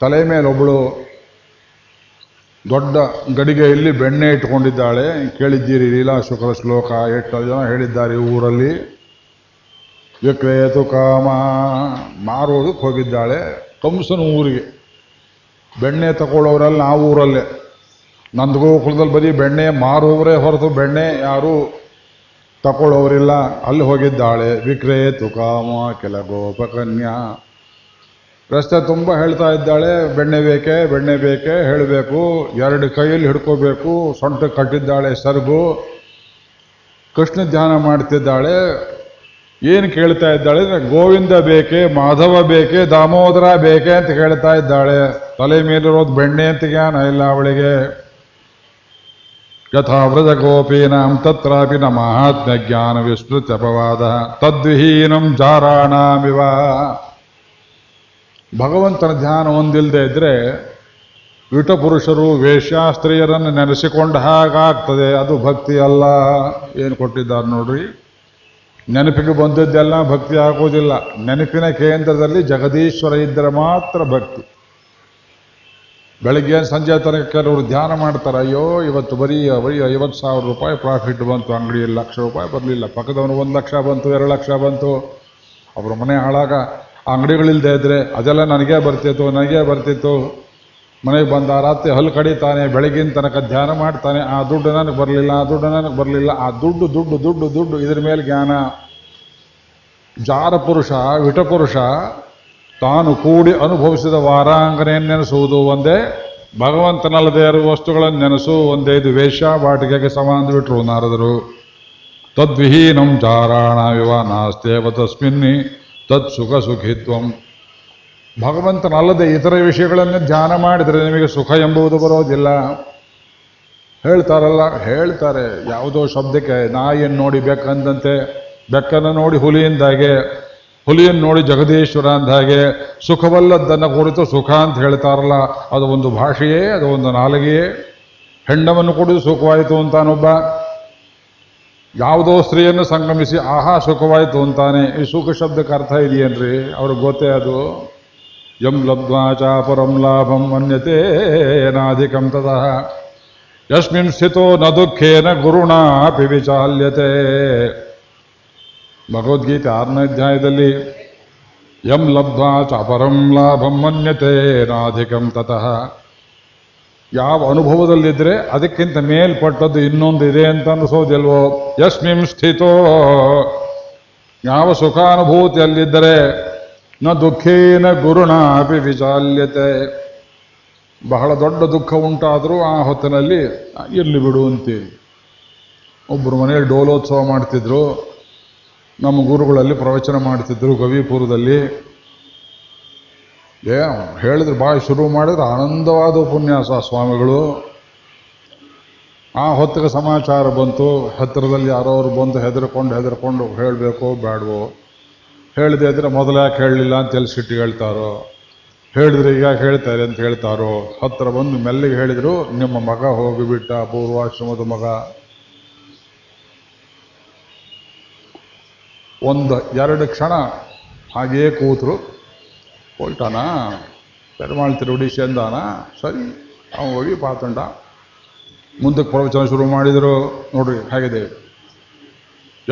ತಲೆ ಮೇಲೊಬ್ಬಳು ದೊಡ್ಡ ಗಡಿಗೆಯಲ್ಲಿ ಬೆಣ್ಣೆ ಇಟ್ಕೊಂಡಿದ್ದಾಳೆ. ಕೇಳಿದ್ದೀರಿ ಲೀಲಾಶುಕರ ಶ್ಲೋಕ ಎಷ್ಟು ಜನ ಹೇಳಿದ್ದಾರೆ ಊರಲ್ಲಿ. ವಿಕ್ರೇತು ಕಾಮ ಮಾರೋದಕ್ಕೆ ಹೋಗಿದ್ದಾಳೆ. ಕಂಸನ ಊರಿಗೆ. ಬೆಣ್ಣೆ ತಗೊಳ್ಳೋರಲ್ಲಿ ಆ ಊರಲ್ಲೇ. ನಂದಗೋಕುಲದಲ್ಲಿ ಬರೀ ಬೆಣ್ಣೆ ಮಾರುವವರೇ ಹೊರತು ಬೆಣ್ಣೆ ಯಾರೂ ತಗೊಳ್ಳೋರಿಲ್ಲ. ಅಲ್ಲಿ ಹೋಗಿದ್ದಾಳೆ. ವಿಕ್ರೇತು ಕಾಮ ಕೆಲ ಗೋಪಕನ್ಯಾ. ರಸ್ತೆ ತುಂಬ ಹೇಳ್ತಾ ಇದ್ದಾಳೆ, ಬೆಣ್ಣೆ ಬೇಕೆ ಬೆಣ್ಣೆ ಬೇಕೆ, ಹೇಳಬೇಕು. ಎರಡು ಕೈಯಲ್ಲಿ ಹಿಡ್ಕೋಬೇಕು. ಸೊಂಟ ಕಟ್ಟಿದ್ದಾಳೆ ಸರ್ಗು ಕೃಷ್ಣ ಧ್ಯಾನ ಮಾಡ್ತಿದ್ದಾಳೆ. ಏನು ಕೇಳ್ತಾ ಇದ್ದಾಳೆ? ಗೋವಿಂದ ಬೇಕೆ, ಮಾಧವ ಬೇಕೆ, ದಾಮೋದರ ಬೇಕೆ, ಅಂತ ಕೇಳ್ತಾ ಇದ್ದಾಳೆ. ತಲೆ ಮೇಲಿರೋದು ಬೆಣ್ಣೆ ಅಂತ ಜ್ಞಾನ ಇಲ್ಲ ಅವಳಿಗೆ. ಯಥಾ ವ್ರಜ ಗೋಪೀನಾಂ ತತ್ರಾಪಿ ನ ಮಹಾತ್ಮ ಜ್ಞಾನ ಅಪವಾದ. ತದ್ವಿಹೀನಂ ಜಾರಾಣಾಮಿವ. ಭಗವಂತನ ಧ್ಯಾನ ಹೊಂದಿಲ್ಲದೆ ಇದ್ದರೆ ವಿಟಪುರುಷರು ವೇಶ್ಯಾಸ್ತ್ರೀಯರನ್ನು ನೆನೆಸಿಕೊಂಡ ಹಾಗಾಗ್ತದೆ. ಅದು ಭಕ್ತಿ ಅಲ್ಲ. ಏನು ಕೊಟ್ಟಿದ್ದಾರೆ ನೋಡ್ರಿ. ನೆನಪಿಗೆ ಬಂದದ್ದೆಲ್ಲ ಭಕ್ತಿ ಆಗೋದಿಲ್ಲ. ನೆನಪಿನ ಕೇಂದ್ರದಲ್ಲಿ ಜಗದೀಶ್ವರ ಇದ್ದರೆ ಮಾತ್ರ ಭಕ್ತಿ. ಬೆಳಗ್ಗೆ ಸಂಜೆ ತನಕ ಕೆಲವರು ಧ್ಯಾನ ಮಾಡ್ತಾರೆ. ಅಯ್ಯೋ, ಇವತ್ತು ಬರೀ ಬರೀ ಐವತ್ತು ಸಾವಿರ ರೂಪಾಯಿ ಪ್ರಾಫಿಟ್ ಬಂತು. ಅಂಗಡಿಯಲ್ಲಿ ಲಕ್ಷ ರೂಪಾಯಿ ಬರಲಿಲ್ಲ. ಪಕ್ಕದವನು ಒಂದು ಲಕ್ಷ ಬಂತು, ಎರಡು ಲಕ್ಷ ಬಂತು. ಅವ್ರ ಮನೆ ಹಾಳಾಗ ಅಂಗಡಿಗಳಿಲ್ಲದೆ ಇದ್ರೆ ಅದೆಲ್ಲ ನನಗೆ ಬರ್ತಿತ್ತು ನನಗೆ ಬರ್ತಿತ್ತು. ಮನೆಗೆ ಬಂದ ರಾತ್ರಿ ಹಲ್ಲು ಕಡಿತಾನೆ, ಬೆಳಗಿನ ತನಕ ಧ್ಯಾನ ಮಾಡ್ತಾನೆ. ಆ ದುಡ್ಡು ನನಗೆ ಬರಲಿಲ್ಲ, ಆ ದುಡ್ಡು ನನಗೆ ಬರಲಿಲ್ಲ. ಆ ದುಡ್ಡು ದುಡ್ಡು ದುಡ್ಡು ದುಡ್ಡು ಇದ್ರ ಮೇಲೆ ಜ್ಞಾನ. ಜಾರ ಪುರುಷ ವಿಟಪುರುಷ ತಾನು ಕೂಡಿ ಅನುಭವಿಸಿದ ವಾರಾಂಗನೆಯನ್ನು ನೆನೆಸುವುದು ಒಂದೇ, ಭಗವಂತನಲ್ಲದೇ ಇರುವ ವಸ್ತುಗಳನ್ನು ನೆನೆಸು ಒಂದೇ. ಇದು ವೇಷ ಬಾಟಿಗೆಗೆ ಸಮಾನ ಬಿಟ್ಟರು ನಾರದರು. ತದ್ವಿಹೀನಂ ಚಾರಾಣವಿವ ನಾಸ್ತೇವ ತಸ್ಮಿನ್ನಿ ತತ್ ಸುಖ ಸುಖಿತ್ವಂ. ಭಗವಂತನಲ್ಲದೆ ಇತರ ವಿಷಯಗಳನ್ನು ಧ್ಯಾನ ಮಾಡಿದರೆ ನಿಮಗೆ ಸುಖ ಎಂಬುದು ಬರೋದಿಲ್ಲ. ಹೇಳ್ತಾರಲ್ಲ, ಹೇಳ್ತಾರೆ. ಯಾವುದೋ ಶಬ್ದಕ್ಕೆ ನಾಯಿಯನ್ನು ನೋಡಿ ಬೆಕ್ಕಂದಂತೆ, ಬೆಕ್ಕನ್ನು ನೋಡಿ ಹುಲಿಯಿಂದಾಗೆ, ಹುಲಿಯನ್ನು ನೋಡಿ ಜಗದೀಶ್ವರ ಅಂದ ಹಾಗೆ ಸುಖವಲ್ಲದ್ದನ್ನು ಕುರಿತು ಸುಖ ಅಂತ ಹೇಳ್ತಾರಲ್ಲ, ಅದು ಒಂದು ಭಾಷೆಯೇ, ಅದು ಒಂದು ನಾಲಿಗೆಯೇ. ಹೆಣ್ಣವನ್ನು ಕುಡಿದು ಸುಖವಾಯಿತು ಅಂತಾನೊಬ್ಬ. ಯಾವುದೋ ಸ್ತ್ರೀಯನ್ನು ಸಂಗಮಿಸಿ, ಆಹಾ, ಸುಖವಾಯಿತು ಅಂತಾನೆ. ಈ ಸುಖ ಶಬ್ದಕ್ಕೆ ಅರ್ಥ ಇದೆಯೇನ್ರಿ? ಅವ್ರಿಗೆ ಗೊತ್ತೇ ಅದು. ಯಂ ಲಬ್ಧ್ವಾ ಪರಂ ಲಾಭಂ ಮನ್ಯತೆ ನಾಧಿಕಂ ತತಃ. ಯಸ್ಮಿನ್ ಸ್ಥಿತೋ ನ ದುಃಖೇನ ಗುರುಣಾಪಿ ವಿಚಾಲ್ಯತೆ ಭಗವದ್ಗೀತೆ ಆರನೇ ಅಧ್ಯಾಯದಲ್ಲಿ, ಯಂ ಲಬ್ಧ್ವಾ ಅಪರಂ ಲಾಭಂ ಮನ್ಯತೆ ನಾಧಿಕಂ ತತಃ. ಯಾವ ಅನುಭವದಲ್ಲಿದ್ದರೆ ಅದಕ್ಕಿಂತ ಮೇಲ್ಪಟ್ಟದ್ದು ಇನ್ನೊಂದು ಇದೆ ಅಂತ ಅನ್ನಿಸೋದಿಲ್ವೋ ಯಸ್ಮಿಂ ಸ್ಥಿತೋ ಯಾವ ಸುಖಾನುಭೂತಿಯಲ್ಲಿದ್ದರೆ ನ ದುಃಖೇನ ಗುರುಣಾಪಿ ವಿಚಾಲ್ಯತೆ ಬಹಳ ದೊಡ್ಡ ದುಃಖ ಉಂಟಾದರೂ ಆ ಹೊತ್ತಿನಲ್ಲಿ ಇರಲಿ ಬಿಡು ಅಂತೀವಿ. ಒಬ್ಬರು ಮನೆಯಲ್ಲಿ ಡೋಲೋತ್ಸವ ಮಾಡ್ತಿದ್ರು. ನಮ್ಮ ಗುರುಗಳಲ್ಲಿ ಪ್ರವಚನ ಮಾಡ್ತಿದ್ರು ಗವಿಪುರದಲ್ಲಿ. ಏ, ಹೇಳಿದ್ರೆ ಭಾಳ ಶುರು ಮಾಡಿದ್ರೆ ಆನಂದವಾದ ಉಪನ್ಯಾಸ ಸ್ವಾಮಿಗಳು. ಆ ಹೊತ್ತಿಗೆ ಸಮಾಚಾರ ಬಂತು, ಹತ್ತಿರದಲ್ಲಿ ಯಾರೋ ಅವ್ರು ಬಂದು ಹೆದರ್ಕೊಂಡು ಹೆದರ್ಕೊಂಡು ಹೇಳಬೇಕು ಬೇಡವೋ ಹೇಳಿದೆ ಅಂದರೆ ಮೊದಲು ಯಾಕೆ ಹೇಳಲಿಲ್ಲ ಅಂತ ತಿಳಿಸಿಟ್ಟು ಸಿಟ್ಟು ಹೇಳ್ತಾರೋ. ಹೇಳಿದ್ರೆ ಈಗ ಹೇಳ್ತಾರೆ ಅಂತ ಹೇಳ್ತಾರೋ. ಹತ್ತಿರ ಬಂದು ಮೆಲ್ಲಿಗೆ ಹೇಳಿದರು, ನಿಮ್ಮ ಮಗ ಹೋಗಿಬಿಟ್ಟ, ಪೂರ್ವಾಶ್ರಮದ ಮಗ. ಒಂದು, ಎರಡು ಕ್ಷಣ ಹಾಗೇ ಕೂತರು. ಹೋಯ್ತಾನ பெருமாள் திருவடி சேர்ந்தானா ಸರಿ, ಅವನು ಹೋಗಿ ಪಾತಂಡ. ಮುಂದಕ್ಕೆ ಪ್ರವಚನ ಶುರು ಮಾಡಿದರು. ನೋಡ್ರಿ, ಹೇಗಿದೆ?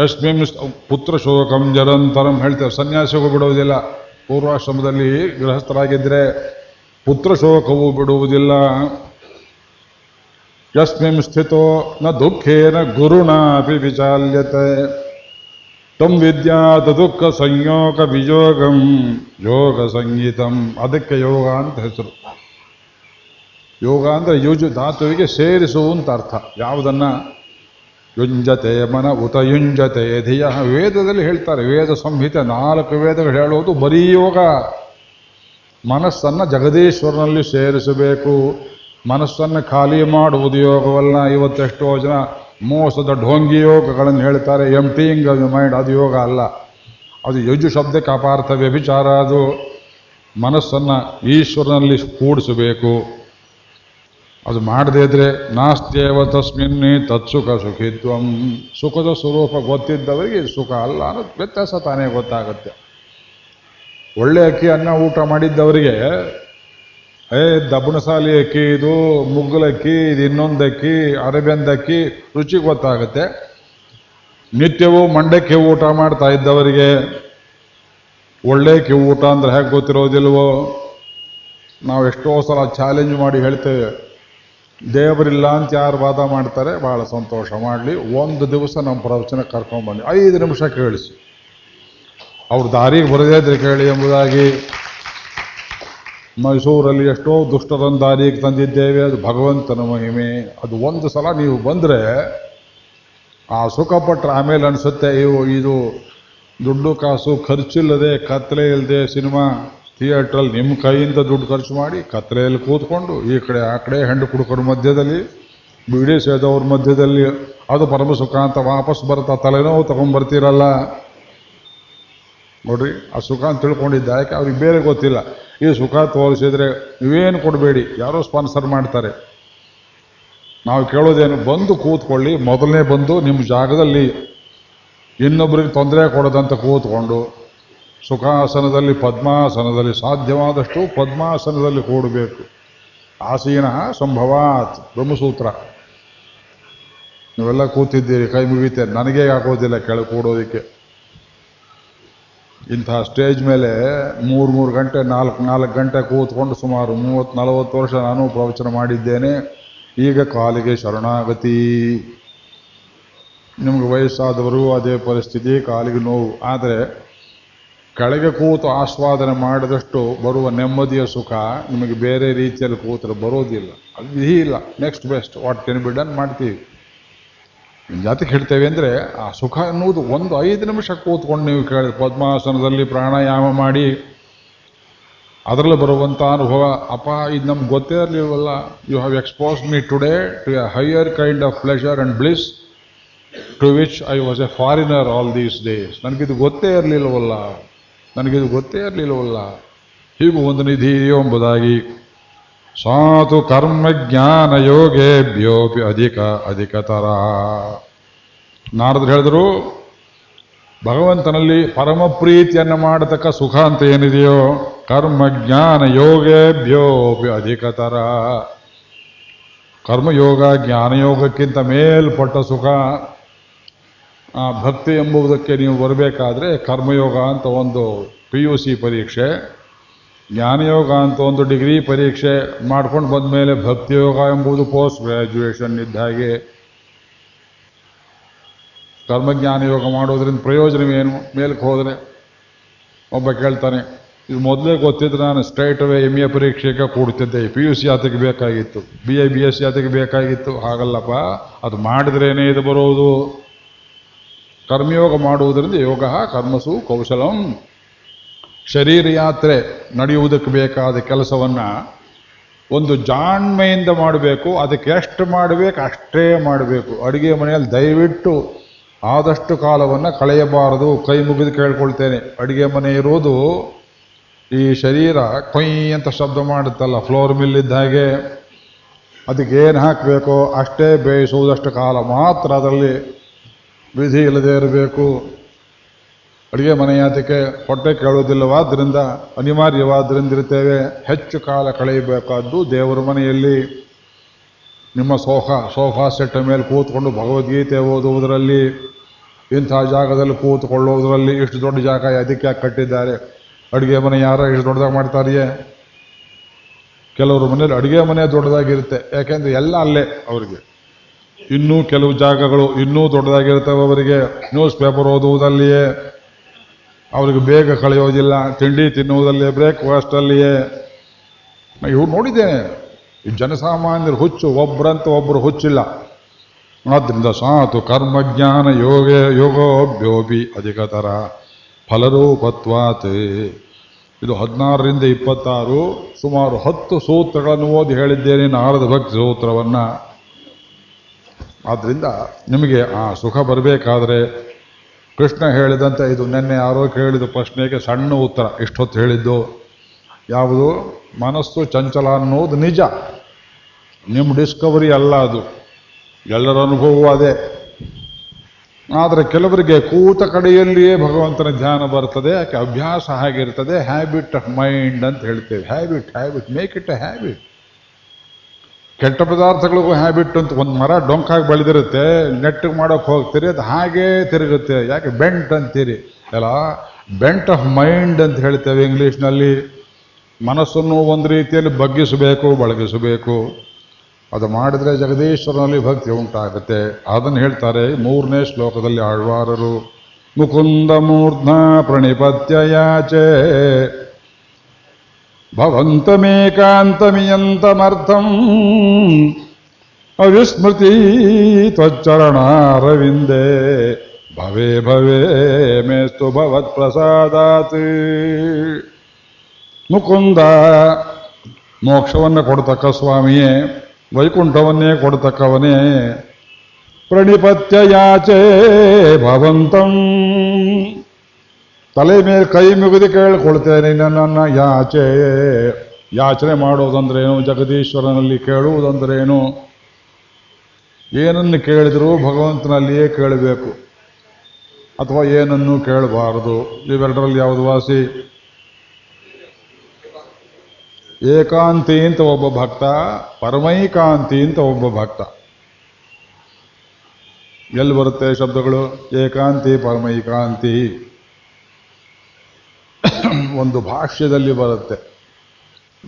ಯಸ್ಮಿಂ ಪುತ್ರ ಶೋಕಂ ಜರಂತರಂ ಹೇಳ್ತಾರೆ. ಸನ್ಯಾಸಿಗೂ ಬಿಡುವುದಿಲ್ಲ. ಪೂರ್ವಾಶ್ರಮದಲ್ಲಿ ಗೃಹಸ್ಥರಾಗಿದ್ದರೆ ಪುತ್ರ ಶೋಕವು ಬಿಡುವುದಿಲ್ಲ. ಯಸ್ಮಿಂ ಸ್ಥಿತೋ ನ ದುಃಖೇನ ಗುರುಣಾಪಿ ವಿಚಾಲ್ಯತೆ. ತಂ ವಿದ್ಯಾತ ದುಃಖ ಸಂಯೋಗ ವಿಯೋಗಂ ಯೋಗ ಸಂಗೀತಂ ಅದಕ್ಕೆ ಯೋಗ ಅಂತ ಹೆಸರು ಯೋಗ ಅಂದ್ರೆ ಯುಜು ಧಾತುವಿಗೆ ಸೇರಿಸು ಅರ್ಥ ಯಾವುದನ್ನ ಯುಂಜತೆ ಮನ ಉತ ಯುಂಜತೆ ಧಿಯ ವೇದದಲ್ಲಿ ಹೇಳ್ತಾರೆ ವೇದ ಸಂಹಿತೆ ನಾಲ್ಕು ವೇದಗಳು ಹೇಳುವುದು ಬರೀ ಯೋಗ ಮನಸ್ಸನ್ನು ಜಗದೀಶ್ವರನಲ್ಲಿ ಸೇರಿಸಬೇಕು ಮನಸ್ಸನ್ನು ಖಾಲಿ ಮಾಡುವುದು ಯೋಗವಲ್ಲ ಇವತ್ತೆಷ್ಟೋ ಜನ ಮೋಸದ ಢೋಂಗಿ ಯೋಗಗಳನ್ನು ಹೇಳ್ತಾರೆ. ಎಂಟಿಂಗ್ ಮೈಂಡ್ ಅದು ಯೋಗ ಅಲ್ಲ. ಅದು ಯಜು ಶಬ್ದಕ್ಕೆ ಅಪಾರ್ಥ ವ್ಯಭಿಚಾರ ಅದು ಮನಸ್ಸನ್ನು ಈಶ್ವರನಲ್ಲಿ ಕೂಡಿಸಬೇಕು. ಅದು ಮಾಡದೇ ಇದ್ರೆ ನಾಸ್ತ್ಯೇವ ತಸ್ಮಿನ್ನೇ ತತ್ಸುಖ ಸುಖಿತ್ವಂ. ಸುಖದ ಸ್ವರೂಪ ಗೊತ್ತಿದ್ದವರಿಗೆ ಸುಖ ಅಲ್ಲ ಅನ್ನೋದು ವ್ಯತ್ಯಾಸ ತಾನೇ ಗೊತ್ತಾಗುತ್ತೆ. ಒಳ್ಳೆ ಅಕ್ಕಿ ಅನ್ನ ಊಟ ಮಾಡಿದ್ದವರಿಗೆ ಏ ದಬ್ಬಣಸಾಲಿ ಅಕ್ಕಿ ಇದು ಮುಗ್ಗಲಕ್ಕಿ ಇದು ಇನ್ನೊಂದು ಅಕ್ಕಿ ಅರೇಬಿಯನ್ದ ಅಕ್ಕಿ ರುಚಿ ಗೊತ್ತಾಗುತ್ತೆ. ನಿತ್ಯವೂ ಮಂಡಕ್ಕಿ ಊಟ ಮಾಡ್ತಾ ಇದ್ದವರಿಗೆ ಒಳ್ಳೆ ಕಿವು ಊಟ ಅಂದ್ರೆ ಹೇಗೆ ಗೊತ್ತಿರೋದಿಲ್ವೋ? ನಾವು ಎಷ್ಟೋ ಸಲ ಚಾಲೆಂಜ್ ಮಾಡಿ ಹೇಳ್ತೇವೆ. ದೇವರಿಲ್ಲ ಅಂತ ಯಾರು ವಾದ ಮಾಡ್ತಾರೆ ಬಹಳ ಸಂತೋಷ ಮಾಡಲಿ. ಒಂದು ದಿವಸ ನಮ್ಮ ಪ್ರವಚನ ಕರ್ಕೊಂಡ್ಬನ್ನಿ ಐದು ನಿಮಿಷ ಕೇಳಿಸಿ. ಅವ್ರ ದಾರಿಗೆ ಬರದೇ ಇದ್ರೆ ಕೇಳಿ ಎಂಬುದಾಗಿ ಮೈಸೂರಲ್ಲಿ ಎಷ್ಟೋ ದುಷ್ಟರನ್ನು ದಾರಿಗೆ ತಂದಿದ್ದೇವೆ, ಅದು ಭಗವಂತನ ಮಹಿಮೆ. ಅದು ಒಂದು ಸಲ ನೀವು ಬಂದರೆ ಆ ಸುಖಪಟ್ಟರೆ ಆಮೇಲೆ ಅನಿಸುತ್ತೆ ಇವು ಇದು ದುಡ್ಡು ಕಾಸು ಖರ್ಚಿಲ್ಲದೆ ಕತ್ತಲೆ ಇಲ್ಲದೆ ಸಿನಿಮಾ ಥಿಯೇಟ್ರಲ್ಲಿ ನಿಮ್ಮ ಕೈಯಿಂದ ದುಡ್ಡು ಖರ್ಚು ಮಾಡಿ ಕತ್ತಲೆಯಲ್ಲಿ ಕೂತ್ಕೊಂಡು ಈ ಕಡೆ ಆ ಕಡೆ ಹೆಣ್ಣು ಕುಡುಕರ ಮಧ್ಯದಲ್ಲಿ, ಬಿಡಿ ಸೇದವ್ರ ಮಧ್ಯದಲ್ಲಿ ಅದು ಪರಮ ಸುಖ ಅಂತ ವಾಪಸ್ ಬರ್ತಾ ತಲೆನೋವು ತಗೊಂಡ್ಬರ್ತೀರಲ್ಲ ನೋಡ್ರಿ, ಆ ಸುಖ ಅಂತ ತಿಳ್ಕೊಂಡಿದ್ದ, ಯಾಕೆ ಅವ್ರಿಗೆ ಬೇರೆ ಗೊತ್ತಿಲ್ಲ. ಈ ಸುಖ ತೋರಿಸಿದ್ರೆ ನೀವೇನು ಕೊಡಬೇಡಿ, ಯಾರೋ ಸ್ಪಾನ್ಸರ್ ಮಾಡ್ತಾರೆ. ನಾವು ಕೇಳೋದೇನು, ಬಂದು ಕೂತ್ಕೊಳ್ಳಿ, ಮೊದಲನೇ ಬಂದು ನಿಮ್ಮ ಜಾಗದಲ್ಲಿ ಇನ್ನೊಬ್ಬರಿಗೆ ತೊಂದರೆ ಕೊಡೋದಂತ ಕೂತ್ಕೊಂಡು, ಸುಖಾಸನದಲ್ಲಿ ಪದ್ಮಾಸನದಲ್ಲಿ ಸಾಧ್ಯವಾದಷ್ಟು ಪದ್ಮಾಸನದಲ್ಲಿ ಕೂಡಬೇಕು. ಆಸೀನ ಸಂಭವಾತ್, ಬ್ರಹ್ಮಸೂತ್ರ. ನೀವೆಲ್ಲ ಕೂತಿದ್ದೀರಿ, ಕೈ ಮುಗಿತೇನೆ ನನಗೇ ಆಗೋದಿಲ್ಲ ಕೆಳಗೆ ಕೂಡೋದಕ್ಕೆ. ಇಂತಹ ಸ್ಟೇಜ್ ಮೇಲೆ ಮೂರು ಮೂರು ಗಂಟೆ, ನಾಲ್ಕು ನಾಲ್ಕು ಗಂಟೆ ಕೂತ್ಕೊಂಡು ಸುಮಾರು ಮೂವತ್ತು, ನಲವತ್ತು ವರ್ಷ ನಾನು ಪ್ರವಚನ ಮಾಡಿದ್ದೇನೆ. ಈಗ ಕಾಲಿಗೆ ಶರಣಾಗತಿ. ನಿಮಗೆ ವಯಸ್ಸಾದವರು ಅದೇ ಪರಿಸ್ಥಿತಿ, ಕಾಲಿಗೆ ನೋವು. ಆದರೆ ಕೆಳಗೆ ಕೂತು ಆಸ್ವಾದನೆ ಮಾಡಿದಷ್ಟು ಬರುವ ನೆಮ್ಮದಿಯ ಸುಖ ನಿಮಗೆ ಬೇರೆ ರೀತಿಯಲ್ಲಿ ಕೂತರೆ ಬರೋದಿಲ್ಲ. ಅದು ಇಲ್ಲ next best what can be done ಮಾಡ್ತೀವಿ. ಜಾತಿಗೆ ಹೇಳ್ತೇವೆ ಅಂದರೆ ಆ ಸುಖ ಅನ್ನುವುದು ಒಂದು ಐದು ನಿಮಿಷ ಕೂತ್ಕೊಂಡು ನೀವು ಕೇಳಿ ಪದ್ಮಾಸನದಲ್ಲಿ ಪ್ರಾಣಾಯಾಮ ಮಾಡಿ ಅದರಲ್ಲಿ ಬರುವಂಥ ಅನುಭವ ಅಪ್ಪ ಇದು ನಮ್ಗೆ ಗೊತ್ತೇ ಇರಲಿಲ್ಲವಲ್ಲ you have expose me today to a higher kind of pleasure and bliss to which I was a foreigner all these days ನನಗಿದು ಗೊತ್ತೇ ಇರಲಿಲ್ಲವಲ್ಲ ನನಗಿದು ಗೊತ್ತೇ ಇರಲಿಲ್ಲವಲ್ಲ ಹೀಗೂ ಒಂದು ನಿಧಿ ಎಂಬುದಾಗಿ. ಸಾತು ಕರ್ಮ ಜ್ಞಾನ ಯೋಗೇಭ್ಯೋಪಿ ಅಧಿಕ ಅಧಿಕತರ. ನಾರದ್ರು ಹೇಳಿದ್ರು, ಭಗವಂತನಲ್ಲಿ ಪರಮ ಪ್ರೀತಿಯನ್ನು ಮಾಡತಕ್ಕ ಸುಖ ಅಂತ ಏನಿದೆಯೋ ಕರ್ಮ ಜ್ಞಾನ ಯೋಗೇಭ್ಯೋಪಿ ಅಧಿಕತರ. ಕರ್ಮಯೋಗ, ಜ್ಞಾನಯೋಗಕ್ಕಿಂತ ಮೇಲ್ಪಟ್ಟ ಸುಖ, ಆ ಭಕ್ತಿ ಎಂಬುದಕ್ಕೆ ನೀವು ಬರಬೇಕಾದ್ರೆ ಕರ್ಮಯೋಗ ಅಂತ ಒಂದು ಪಿ ಯು ಸಿ ಪರೀಕ್ಷೆ. ಜ್ಞಾನಯೋಗ ಅಂತ ಒಂದು ಡಿಗ್ರಿ ಪರೀಕ್ಷೆ ಮಾಡ್ಕೊಂಡು ಬಂದ ಮೇಲೆ ಭಕ್ತಿಯೋಗ ಎಂಬುದು ಪೋಸ್ಟ್ ಗ್ರ್ಯಾಜುಯೇಷನ್ ಇದ್ದ ಹಾಗೆ. ಕರ್ಮಜ್ಞಾನ ಯೋಗ ಮಾಡೋದ್ರಿಂದ ಪ್ರಯೋಜನವೇನು? ಮೇಲಕ್ಕೆ ಹೋದರೆ ಒಬ್ಬ ಕೇಳ್ತಾನೆ, ಇದು ಮೊದಲೇ ಗೊತ್ತಿದ್ರೆ ನಾನು ಸ್ಟ್ರೈಟ್ ಅವೇ ಎಂ ಎ ಪರೀಕ್ಷೆಗೆ ಕೂಡ್ತಿದ್ದೆ. ಪಿ ಯು ಸಿ ಆತಕ್ಕೆ ಬೇಕಾಗಿತ್ತು. B A B S C ಆತಕ್ಕೆ ಬೇಕಾಗಿತ್ತು. ಹಾಗಲ್ಲಪ್ಪ, ಅದು ಮಾಡಿದ್ರೇನೇ ಇದು ಬರೋದು. ಕರ್ಮಯೋಗ ಮಾಡುವುದರಿಂದ ಯೋಗ ಕರ್ಮಸು ಕೌಶಲಂ ಶರೀರ ಯಾತ್ರೆ ನಡೆಯುವುದಕ್ಕೆ ಬೇಕಾದ ಕೆಲಸವನ್ನು ಒಂದು ಜಾಣ್ಮೆಯಿಂದ ಮಾಡಬೇಕು, ಅದಕ್ಕೆ ಎಷ್ಟು ಮಾಡಬೇಕು ಅಷ್ಟೇ ಮಾಡಬೇಕು. ಅಡುಗೆ ಮನೆಯಲ್ಲಿ ದಯವಿಟ್ಟು ಆದಷ್ಟು ಕಾಲವನ್ನು ಕಳೆಯಬಾರದು. ಕೈ ಮುಗಿದು ಕೇಳ್ಕೊಳ್ತೇನೆ. ಅಡುಗೆ ಮನೆ ಇರೋದು ಈ ಶರೀರ ಕೊಯ್ ಅಂತ ಶಬ್ದ ಮಾಡುತ್ತಲ್ಲ, ಫ್ಲೋರ್ ಮಿಲ್ ಇದ್ದ ಹಾಗೆ. ಅದಕ್ಕೆ ಏನು ಹಾಕಬೇಕೋ ಅಷ್ಟೇ ಬೇಯಿಸುವುದಷ್ಟು ಕಾಲ ಮಾತ್ರ ಅದರಲ್ಲಿ ವಿಧಿ ಇಲ್ಲದೇ ಇರಬೇಕು. ಅಡುಗೆ ಮನೆಯಾತಕ್ಕೆ ಹೊಟ್ಟೆ ಕೇಳುವುದಿಲ್ಲವಾದ್ದರಿಂದ ಅನಿವಾರ್ಯವಾದ್ದರಿಂದ ಇರ್ತೇವೆ ಹೆಚ್ಚು ಕಾಲ ಕಳೆಯಬೇಕಾದ್ದು ದೇವರ ಮನೆಯಲ್ಲಿ. ನಿಮ್ಮ ಸೋಫಾ ಸೋಫಾ ಸೆಟ್ ಮೇಲೆ ಕೂತ್ಕೊಂಡು ಭಗವದ್ಗೀತೆ ಓದುವುದರಲ್ಲಿ, ಇಂಥ ಜಾಗದಲ್ಲಿ ಕೂತ್ಕೊಳ್ಳುವುದರಲ್ಲಿ ಇಷ್ಟು ದೊಡ್ಡ ಜಾಗ ಅದಕ್ಕೆ ಕಟ್ಟಿದ್ದಾರೆ? ಅಡುಗೆ ಮನೆ ಯಾರ ಇಷ್ಟು ದೊಡ್ಡದಾಗಿ ಮಾಡ್ತಾರಿಯೇ? ಕೆಲವರು ಮನೇಲಿ ಅಡುಗೆ ಮನೆ ದೊಡ್ಡದಾಗಿರುತ್ತೆ. ಯಾಕೆಂದರೆ ಎಲ್ಲ ಅಲ್ಲೇ ಅವರಿಗೆ. ಇನ್ನೂ ಕೆಲವು ಜಾಗಗಳು ಇನ್ನೂ ದೊಡ್ಡದಾಗಿರ್ತವೆ ಅವರಿಗೆ. ನ್ಯೂಸ್ ಪೇಪರ್ ಓದುವುದಲ್ಲಿಯೇ. ಅವರಿಗೆ ಬೇಗ ಕಳೆಯೋದಿಲ್ಲ, ತಿಂಡಿ ತಿನ್ನುವುದಲ್ಲಿಯೇ ಬ್ರೇಕ್ಫಾಸ್ಟಲ್ಲಿಯೇ. ಇವು ನೋಡಿದ್ದೇನೆ ಈ ಜನಸಾಮಾನ್ಯರ ಹುಚ್ಚು ಒಬ್ಬರಂತ ಒಬ್ಬರು ಹುಚ್ಚಿಲ್ಲ. ಆದ್ದರಿಂದ ಸಾತು ಕರ್ಮಜ್ಞಾನ ಯೋಗ, ಯೋಗೋಭ್ಯೋಪಿ ಅಧಿಕತರ ಫಲರೂಪತ್ವಾತ್. ಇದು ಹದಿನಾರರಿಂದ ಇಪ್ಪತ್ತಾರು, ಸುಮಾರು ಹತ್ತು ಸೂತ್ರಗಳನ್ನು ಓದಿ ಹೇಳಿದ್ದೇನೆ ನಾರದ ಭಕ್ತಿ ಸೂತ್ರವನ್ನು. ಆದ್ದರಿಂದ ನಿಮಗೆ ಆ ಸುಖ ಬರಬೇಕಾದ್ರೆ ಕೃಷ್ಣ ಹೇಳಿದಂತೆ ಇದು ನಿನ್ನೆ ಯಾರೋ ಕೇಳಿದ ಪ್ರಶ್ನೆಗೆ ಸಣ್ಣ ಉತ್ತರ. ಇಷ್ಟೊತ್ತು ಹೇಳಿದ್ದು ಯಾವುದು? ಮನಸ್ಸು ಚಂಚಲ ಅನ್ನೋದು ನಿಜ. ನಿಮ್ಮ ಡಿಸ್ಕವರಿ ಅಲ್ಲ ಅದು. ಎಲ್ಲರ ಅನುಭವವೂ ಅದೇ. ಆದರೆ ಕೆಲವರಿಗೆ ಕೂತ ಕಡೆಯಲ್ಲಿಯೇ ಭಗವಂತನ ಧ್ಯಾನ ಬರ್ತದೆ, ಯಾಕೆ ಅಭ್ಯಾಸ ಹಾಗಿರ್ತದೆ ಹ್ಯಾಬಿಟ್ ಆಫ್ ಮೈಂಡ್ ಅಂತ ಹೇಳ್ತೇವೆ. Habit habit make it a habit ಕೆಟ್ಟ ಪದಾರ್ಥಗಳಿಗೂ ಹ್ಯಾಬಿಟ್ ಅಂತ ಒಂದು ಮರ ಡೊಂಕಾಗಿ ಬೆಳೆದಿರುತ್ತೆ, ನೆಟ್ಟಿಗೆ ಮಾಡೋಕೆ ಹೋಗ್ತೀರಿ, ಅದು ಹಾಗೇ ತಿರುಗುತ್ತೆ. ಯಾಕೆ ಬೆಂಟ್ ಅಂತೀರಿ? ಎಲ್ಲ ಬೆಂಟ್ ಆಫ್ ಮೈಂಡ್ ಅಂತ ಹೇಳ್ತೇವೆ ಇಂಗ್ಲೀಷ್ನಲ್ಲಿ. ಮನಸ್ಸನ್ನು ಒಂದು ರೀತಿಯಲ್ಲಿ ಬಗ್ಗಿಸಬೇಕು, ಬಳಗಿಸಬೇಕು. ಅದು ಮಾಡಿದರೆ ಜಗದೀಶ್ವರನಲ್ಲಿ ಭಕ್ತಿ ಉಂಟಾಗುತ್ತೆ. ಅದನ್ನು ಹೇಳ್ತಾರೆ ಮೂರನೇ ಶ್ಲೋಕದಲ್ಲಿ ಆಳ್ವಾರರು. ಮುಕುಂದ ಮೂರ್ಧ ಪ್ರಣಿಪತ್ಯ ಯಾಚೆ. ಭವಂತಮೇಕಾಂತಮಿಯಂತಮರ್ಥಂ. ಅವಿಸ್ಮೃತಿ ತ್ವಚ್ಚರಣಾರವಿಂದೇ. ಭವೇ ಭವೇ ಮೇಸ್ತು ಭವತ್ ಪ್ರಸಾದಾತ್ ಮುಕುಂದ ಮೋಕ್ಷವನ್ನು ಕೊಡ್ತಕ್ಕ ಸ್ವಾಮಿಯೇ, ವೈಕುಂಠವನ್ನೇ ಕೊಡ್ತಕ್ಕವನೇ. ಪ್ರಣಿಪತ್ಯ ಯಾಚೆ ಭವಂತಂ. ತಲೆ ಮೇಲೆ ಕೈ ಮುಗಿದು ಕೇಳಿಕೊಳ್ತೇನೆ, ನನ್ನನ್ನು ಯಾಚೆ. ಯಾಚನೆ ಮಾಡೋದಂದ್ರೇನು ಜಗದೀಶ್ವರನಲ್ಲಿ ಕೇಳುವುದಂದ್ರೇನು? ಏನನ್ನು ಕೇಳಿದರೂ ಭಗವಂತನಲ್ಲಿಯೇ ಕೇಳಬೇಕು. ಅಥವಾ ಏನನ್ನು ಕೇಳಬಾರದು. ಇವೆರಡರಲ್ಲಿ ಯಾವುದು ವಾಸಿ? ಏಕಾಂತಿ ಅಂತ ಒಬ್ಬ ಭಕ್ತ, ಪರಮೈಕಾಂತಿ ಅಂತ ಒಬ್ಬ ಭಕ್ತ. ಎಲ್ಲಿ ಬರುತ್ತೆ ಶಬ್ದಗಳು? ಏಕಾಂತಿ, ಪರಮೈಕಾಂತಿ. ಒಂದು ಭಾಷ್ಯದಲ್ಲಿ ಬರುತ್ತೆ.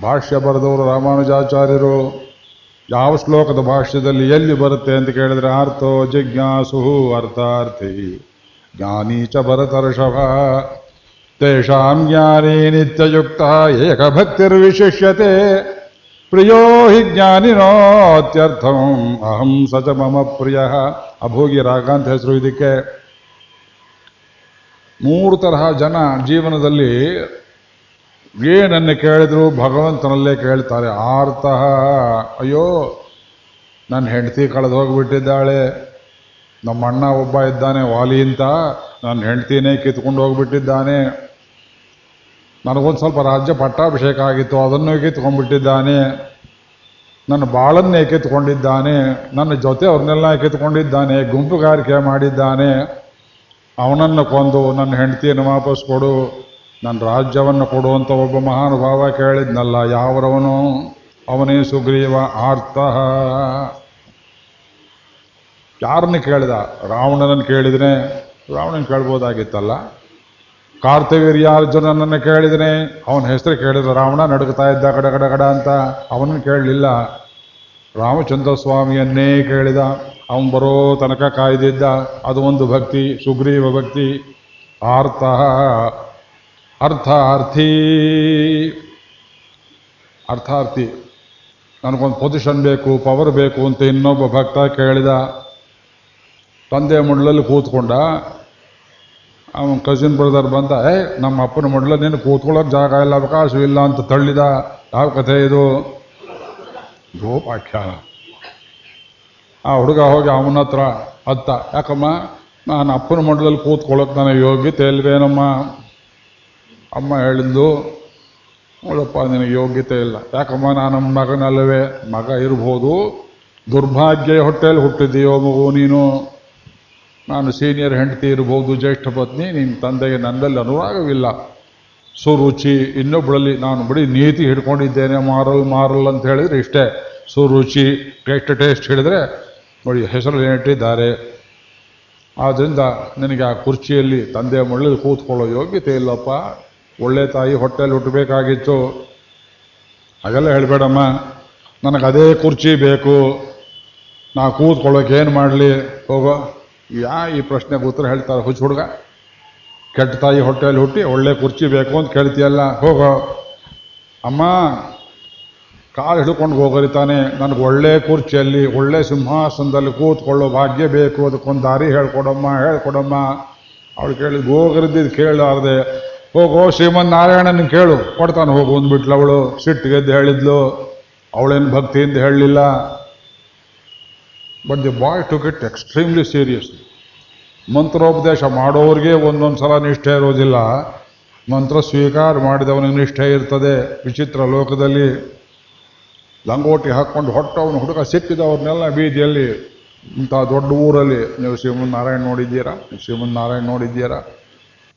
ಭಾಷ್ಯ ಬರೆದವರು ರಾಮಾನುಜಾಚಾರ್ಯರು. ಯಾವ ಶ್ಲೋಕದ ಭಾಷ್ಯದಲ್ಲಿ ಎಲ್ಲಿ ಬರುತ್ತೆ ಅಂತ ಕೇಳಿದ್ರೆ ಅರ್ಥೋ ಜಿಜ್ಞಾಸು ಅರ್ಥಾರ್ಥಿ. ಜ್ಞಾನಿ ಚ ಭರತರ್ಷಭ. ತೇಷಾಂ ಜ್ಞಾನಿ ನಿತ್ಯಯುಕ್ತ ಏಕಭಕ್ತಿರ್ವಿಶಿಷ್ಯತೆ ಪ್ರಿಯೋ ಹಿ ಜ್ಞಾನಿನೋತ್ಯರ್ಥಂ ಅಹಂ ಸ ಚ ಮಮ ಪ್ರಿಯ. ಅಭೋಗಿ ರಾಗ ಅಂತ ಹೆಸರು ಇದಕ್ಕೆ. ಮೂರು ತರಹ ಜನ ಜೀವನದಲ್ಲಿ ಏನನ್ನು ಕೇಳಿದ್ರು, ಭಗವಂತನಲ್ಲೇ ಕೇಳ್ತಾರೆ. ಆರ್ತಃ ಅಯ್ಯೋ ನನ್ನ ಹೆಂಡತಿ ಕಳೆದು ಹೋಗಿಬಿಟ್ಟಿದ್ದಾಳೆ. ನಮ್ಮ ಅಣ್ಣ ಒಬ್ಬ ಇದ್ದಾನೆ, ವಾಲಿ ಅಂತ. ನನ್ನ ಹೆಂಡ್ತಿನೇ ಕಿತ್ಕೊಂಡು ಹೋಗ್ಬಿಟ್ಟಿದ್ದಾನೆ. ನನಗೊಂದು ಸ್ವಲ್ಪ ರಾಜ್ಯ ಪಟ್ಟಾಭಿಷೇಕ ಆಗಿತ್ತು, ಅದನ್ನು ಕಿತ್ಕೊಂಡ್ಬಿಟ್ಟಿದ್ದಾನೆ. ನನ್ನ ಬಾಳನ್ನೇ ಕಿತ್ಕೊಂಡಿದ್ದಾನೆ. ನನ್ನ ಜೊತೆ ಅವ್ರನ್ನೆಲ್ಲ ಕಿತ್ಕೊಂಡಿದ್ದಾನೆ, ಗುಂಪುಗಾರಿಕೆ ಮಾಡಿದ್ದಾನೆ. ಅವನನ್ನು ಕೊಂದು ನನ್ನ ಹೆಂಡತಿಯನ್ನು ವಾಪಸ್ ಕೊಡು, ನನ್ನ ರಾಜ್ಯವನ್ನು ಕೊಡು ಅಂತ ಒಬ್ಬ ಮಹಾನುಭಾವ ಕೇಳಿದ್ನಲ್ಲ, ಯಾವರವನು? ಅವನೇ ಸುಗ್ರೀವ ಆರ್ತಃ. ಯಾರನ್ನ ಕೇಳಿದ? ರಾವಣನನ್ನು ಕೇಳಿದ್ರೆ ರಾವಣನ ಕೇಳ್ಬೋದಾಗಿತ್ತಲ್ಲ. ಕಾರ್ತವೀರ್ಯಾರ್ಜುನನನ್ನು ಕೇಳಿದ್ರೆ ಅವನ ಹೆಸರು ಕೇಳಿದ ರಾವಣ ನಡುಕ್ತಾ ಇದ್ದ ಕಡ ಕಡ ಕಡ ಅಂತ ಅವನನ್ನು ಕೇಳಲಿಲ್ಲ. ರಾಮಚಂದ್ರ ಸ್ವಾಮಿಯನ್ನೇ ಕೇಳಿದ. ಅವನು ಬರೋ ತನಕ ಕಾಯ್ದಿದ್ದ. ಅದು ಒಂದು ಭಕ್ತಿ, ಸುಗ್ರೀವ ಭಕ್ತಿ. ಆರ್ಥ ಅರ್ಥಾರ್ಥಿ ಅರ್ಥಾರ್ಥಿ ನನಗೊಂದು ಪೊಸಿಷನ್ ಬೇಕು ಪವರ್ ಬೇಕು ಅಂತ ಇನ್ನೊಬ್ಬ ಭಕ್ತ ಕೇಳಿದ. ತಂದೆ ಮುಡ್ಲಲ್ಲಿ ಕೂತ್ಕೊಂಡ. ಅವನ ಕಸಿನ್ ಬ್ರದರ್ ಬಂದ, ಏ, ನಮ್ಮ ಅಪ್ಪನ ಮುಡ್ಲ ನೀನು ಕೂತ್ಕೊಳ್ಳೋಕೆ ಜಾಗ ಇಲ್ಲ ಅವಕಾಶವಿಲ್ಲ ಅಂತ ತಳ್ಳಿದ. ಯಾವ ಕಥೆ ಇದು? ಗೋಪಾಖ್ಯಾನ. ಆ ಹುಡುಗ ಹೋಗಿ ಅವನ ಹತ್ರ ಅತ್ತ, ಯಾಕಮ್ಮ, ನಾನು ಅಪ್ಪನ ಮಂಡಲಲ್ಲಿ ಕೂತ್ಕೊಳ್ಳೋಕೆ ನನಗೆ ಯೋಗ್ಯತೆ ಇಲ್ವೇನಮ್ಮ? ಅಮ್ಮ ಹೇಳಿದ್ದು, ನೋಡಪ್ಪ, ನಿನಗೆ ಯೋಗ್ಯತೆ ಇಲ್ಲ. ಯಾಕಮ್ಮ, ನಾನು ಮಗನಲ್ಲವೇ? ಮಗ ಇರ್ಬೋದು. ದುರ್ಭಾಗ್ಯ ಹೊಟ್ಟೆಯಲ್ಲಿ ಹುಟ್ಟಿದೆಯೋ ಮಗು ನೀನು? ನಾನು ಸೀನಿಯರ್ ಹೆಂಡತಿ ಇರ್ಬೋದು, ಜ್ಯೇಷ್ಠ ಪತ್ನಿ, ನಿನ್ನ ತಂದೆಗೆ ನನ್ನಲ್ಲಿ ಅನುರಾಗವಿಲ್ಲ. ಸುರುಚಿ ಇನ್ನೊಬ್ಬಳಲ್ಲಿ ನಾನು ಬರೀ ನೀತಿ ಹಿಡ್ಕೊಂಡಿದ್ದೇನೆ, ಮಾರಲ್ ಮಾರಲ್ ಅಂತ ಹೇಳಿದ್ರೆ ಇಷ್ಟೇ. ಸುರುಚಿ, ಟೇಸ್ಟ್ ಟೇಸ್ಟ್ ಹೇಳಿದ್ರೆ ನೋಡಿ, ಹೆಸರು ಏನಿಟ್ಟಿದ್ದಾರೆ ಆದ್ದರಿಂದ ನಿನಗೆ ಆ ಕುರ್ಚಿಯಲ್ಲಿ ತಂದೆ ಮಳ್ಳಲ್ಲಿ ಕೂತ್ಕೊಳ್ಳೋ ಯೋಗ್ಯತೆ ಇಲ್ಲಪ್ಪ. ಒಳ್ಳೆ ತಾಯಿ ಹೊಟ್ಟೆಯಲ್ಲಿ ಹುಟ್ಟಬೇಕಾಗಿತ್ತು. ಹಾಗೆಲ್ಲ ಹೇಳಬೇಡಮ್ಮ. ನನಗೆ ಅದೇ ಕುರ್ಚಿ ಬೇಕು. ನಾ ಕೂತ್ಕೊಳ್ಳೋಕೆ ಏನು ಮಾಡಲಿ? ಹೋಗೋ. ಯಾ ಈ ಪ್ರಶ್ನೆಗೆ ಉತ್ತರ ಹೇಳ್ತಾರೆ ಹುಚ್ಚು ಹುಡುಗ. ಕೆಟ್ಟ ತಾಯಿ ಹೊಟ್ಟೆಯಲ್ಲಿ ಹುಟ್ಟಿ ಒಳ್ಳೆ ಕುರ್ಚಿ ಬೇಕು ಅಂತ ಕೇಳ್ತೀಯಲ್ಲ. ಹೋಗೋ. ಅಮ್ಮ ಕಾಲು ಹಿಡ್ಕೊಂಡು ಹೋಗರಿತಾನೆ ನನಗೆ ಒಳ್ಳೆ ಕುರ್ಚಿಯಲ್ಲಿ, ಒಳ್ಳೆ ಸಿಂಹಾಸನದಲ್ಲಿ ಕೂತ್ಕೊಳ್ಳೋ ಭಾಗ್ಯ ಬೇಕು, ಅದಕ್ಕೊಂದು ದಾರಿ ಹೇಳ್ಕೊಡಮ್ಮ ಹೇಳ್ಕೊಡಮ್ಮ. ಅವಳು ಕೇಳಿದ್ ಗೋಗರಿದ್ದಿದ್ದು ಕೇಳಾರ್ದೆ ಹೋಗೋ ಶ್ರೀಮನ್ ನಾರಾಯಣನ ಕೇಳು, ಕೊಡ್ತಾನೆ ಹೋಗು ಅಂದ್ಬಿಟ್ಲು ಅವಳು ಸಿಟ್ಟಿಗೆದ್ದು ಹೇಳಿದ್ಲು. ಅವಳೇನು ಭಕ್ತಿಯಿಂದ ಹೇಳಲಿಲ್ಲ. But the boy took it extremely serious ಮಂತ್ರೋಪದೇಶ ಮಾಡೋರಿಗೆ ಒಂದೊಂದು ಸಲ ನಿಷ್ಠೆ ಇರೋದಿಲ್ಲ. ಮಂತ್ರ ಸ್ವೀಕಾರ ಮಾಡಿದವನಿಗೆ ನಿಷ್ಠೆ ಇರ್ತದೆ. ವಿಚಿತ್ರ ಲೋಕದಲ್ಲಿ ಲಂಗೋಟಿ ಹಾಕ್ಕೊಂಡು ಹೊಟ್ಟವನು ಹುಡುಗ ಸಿಕ್ಕಿದವ್ರನ್ನೆಲ್ಲ ಬೀದಿಯಲ್ಲಿ ಇಂಥ ದೊಡ್ಡ ಊರಲ್ಲಿ ನೀವು ಶ್ರೀಮನ್ ನಾರಾಯಣ ನೋಡಿದ್ದೀರಾ? ಶ್ರೀಮನ್ ನಾರಾಯಣ ನೋಡಿದ್ದೀರಾ?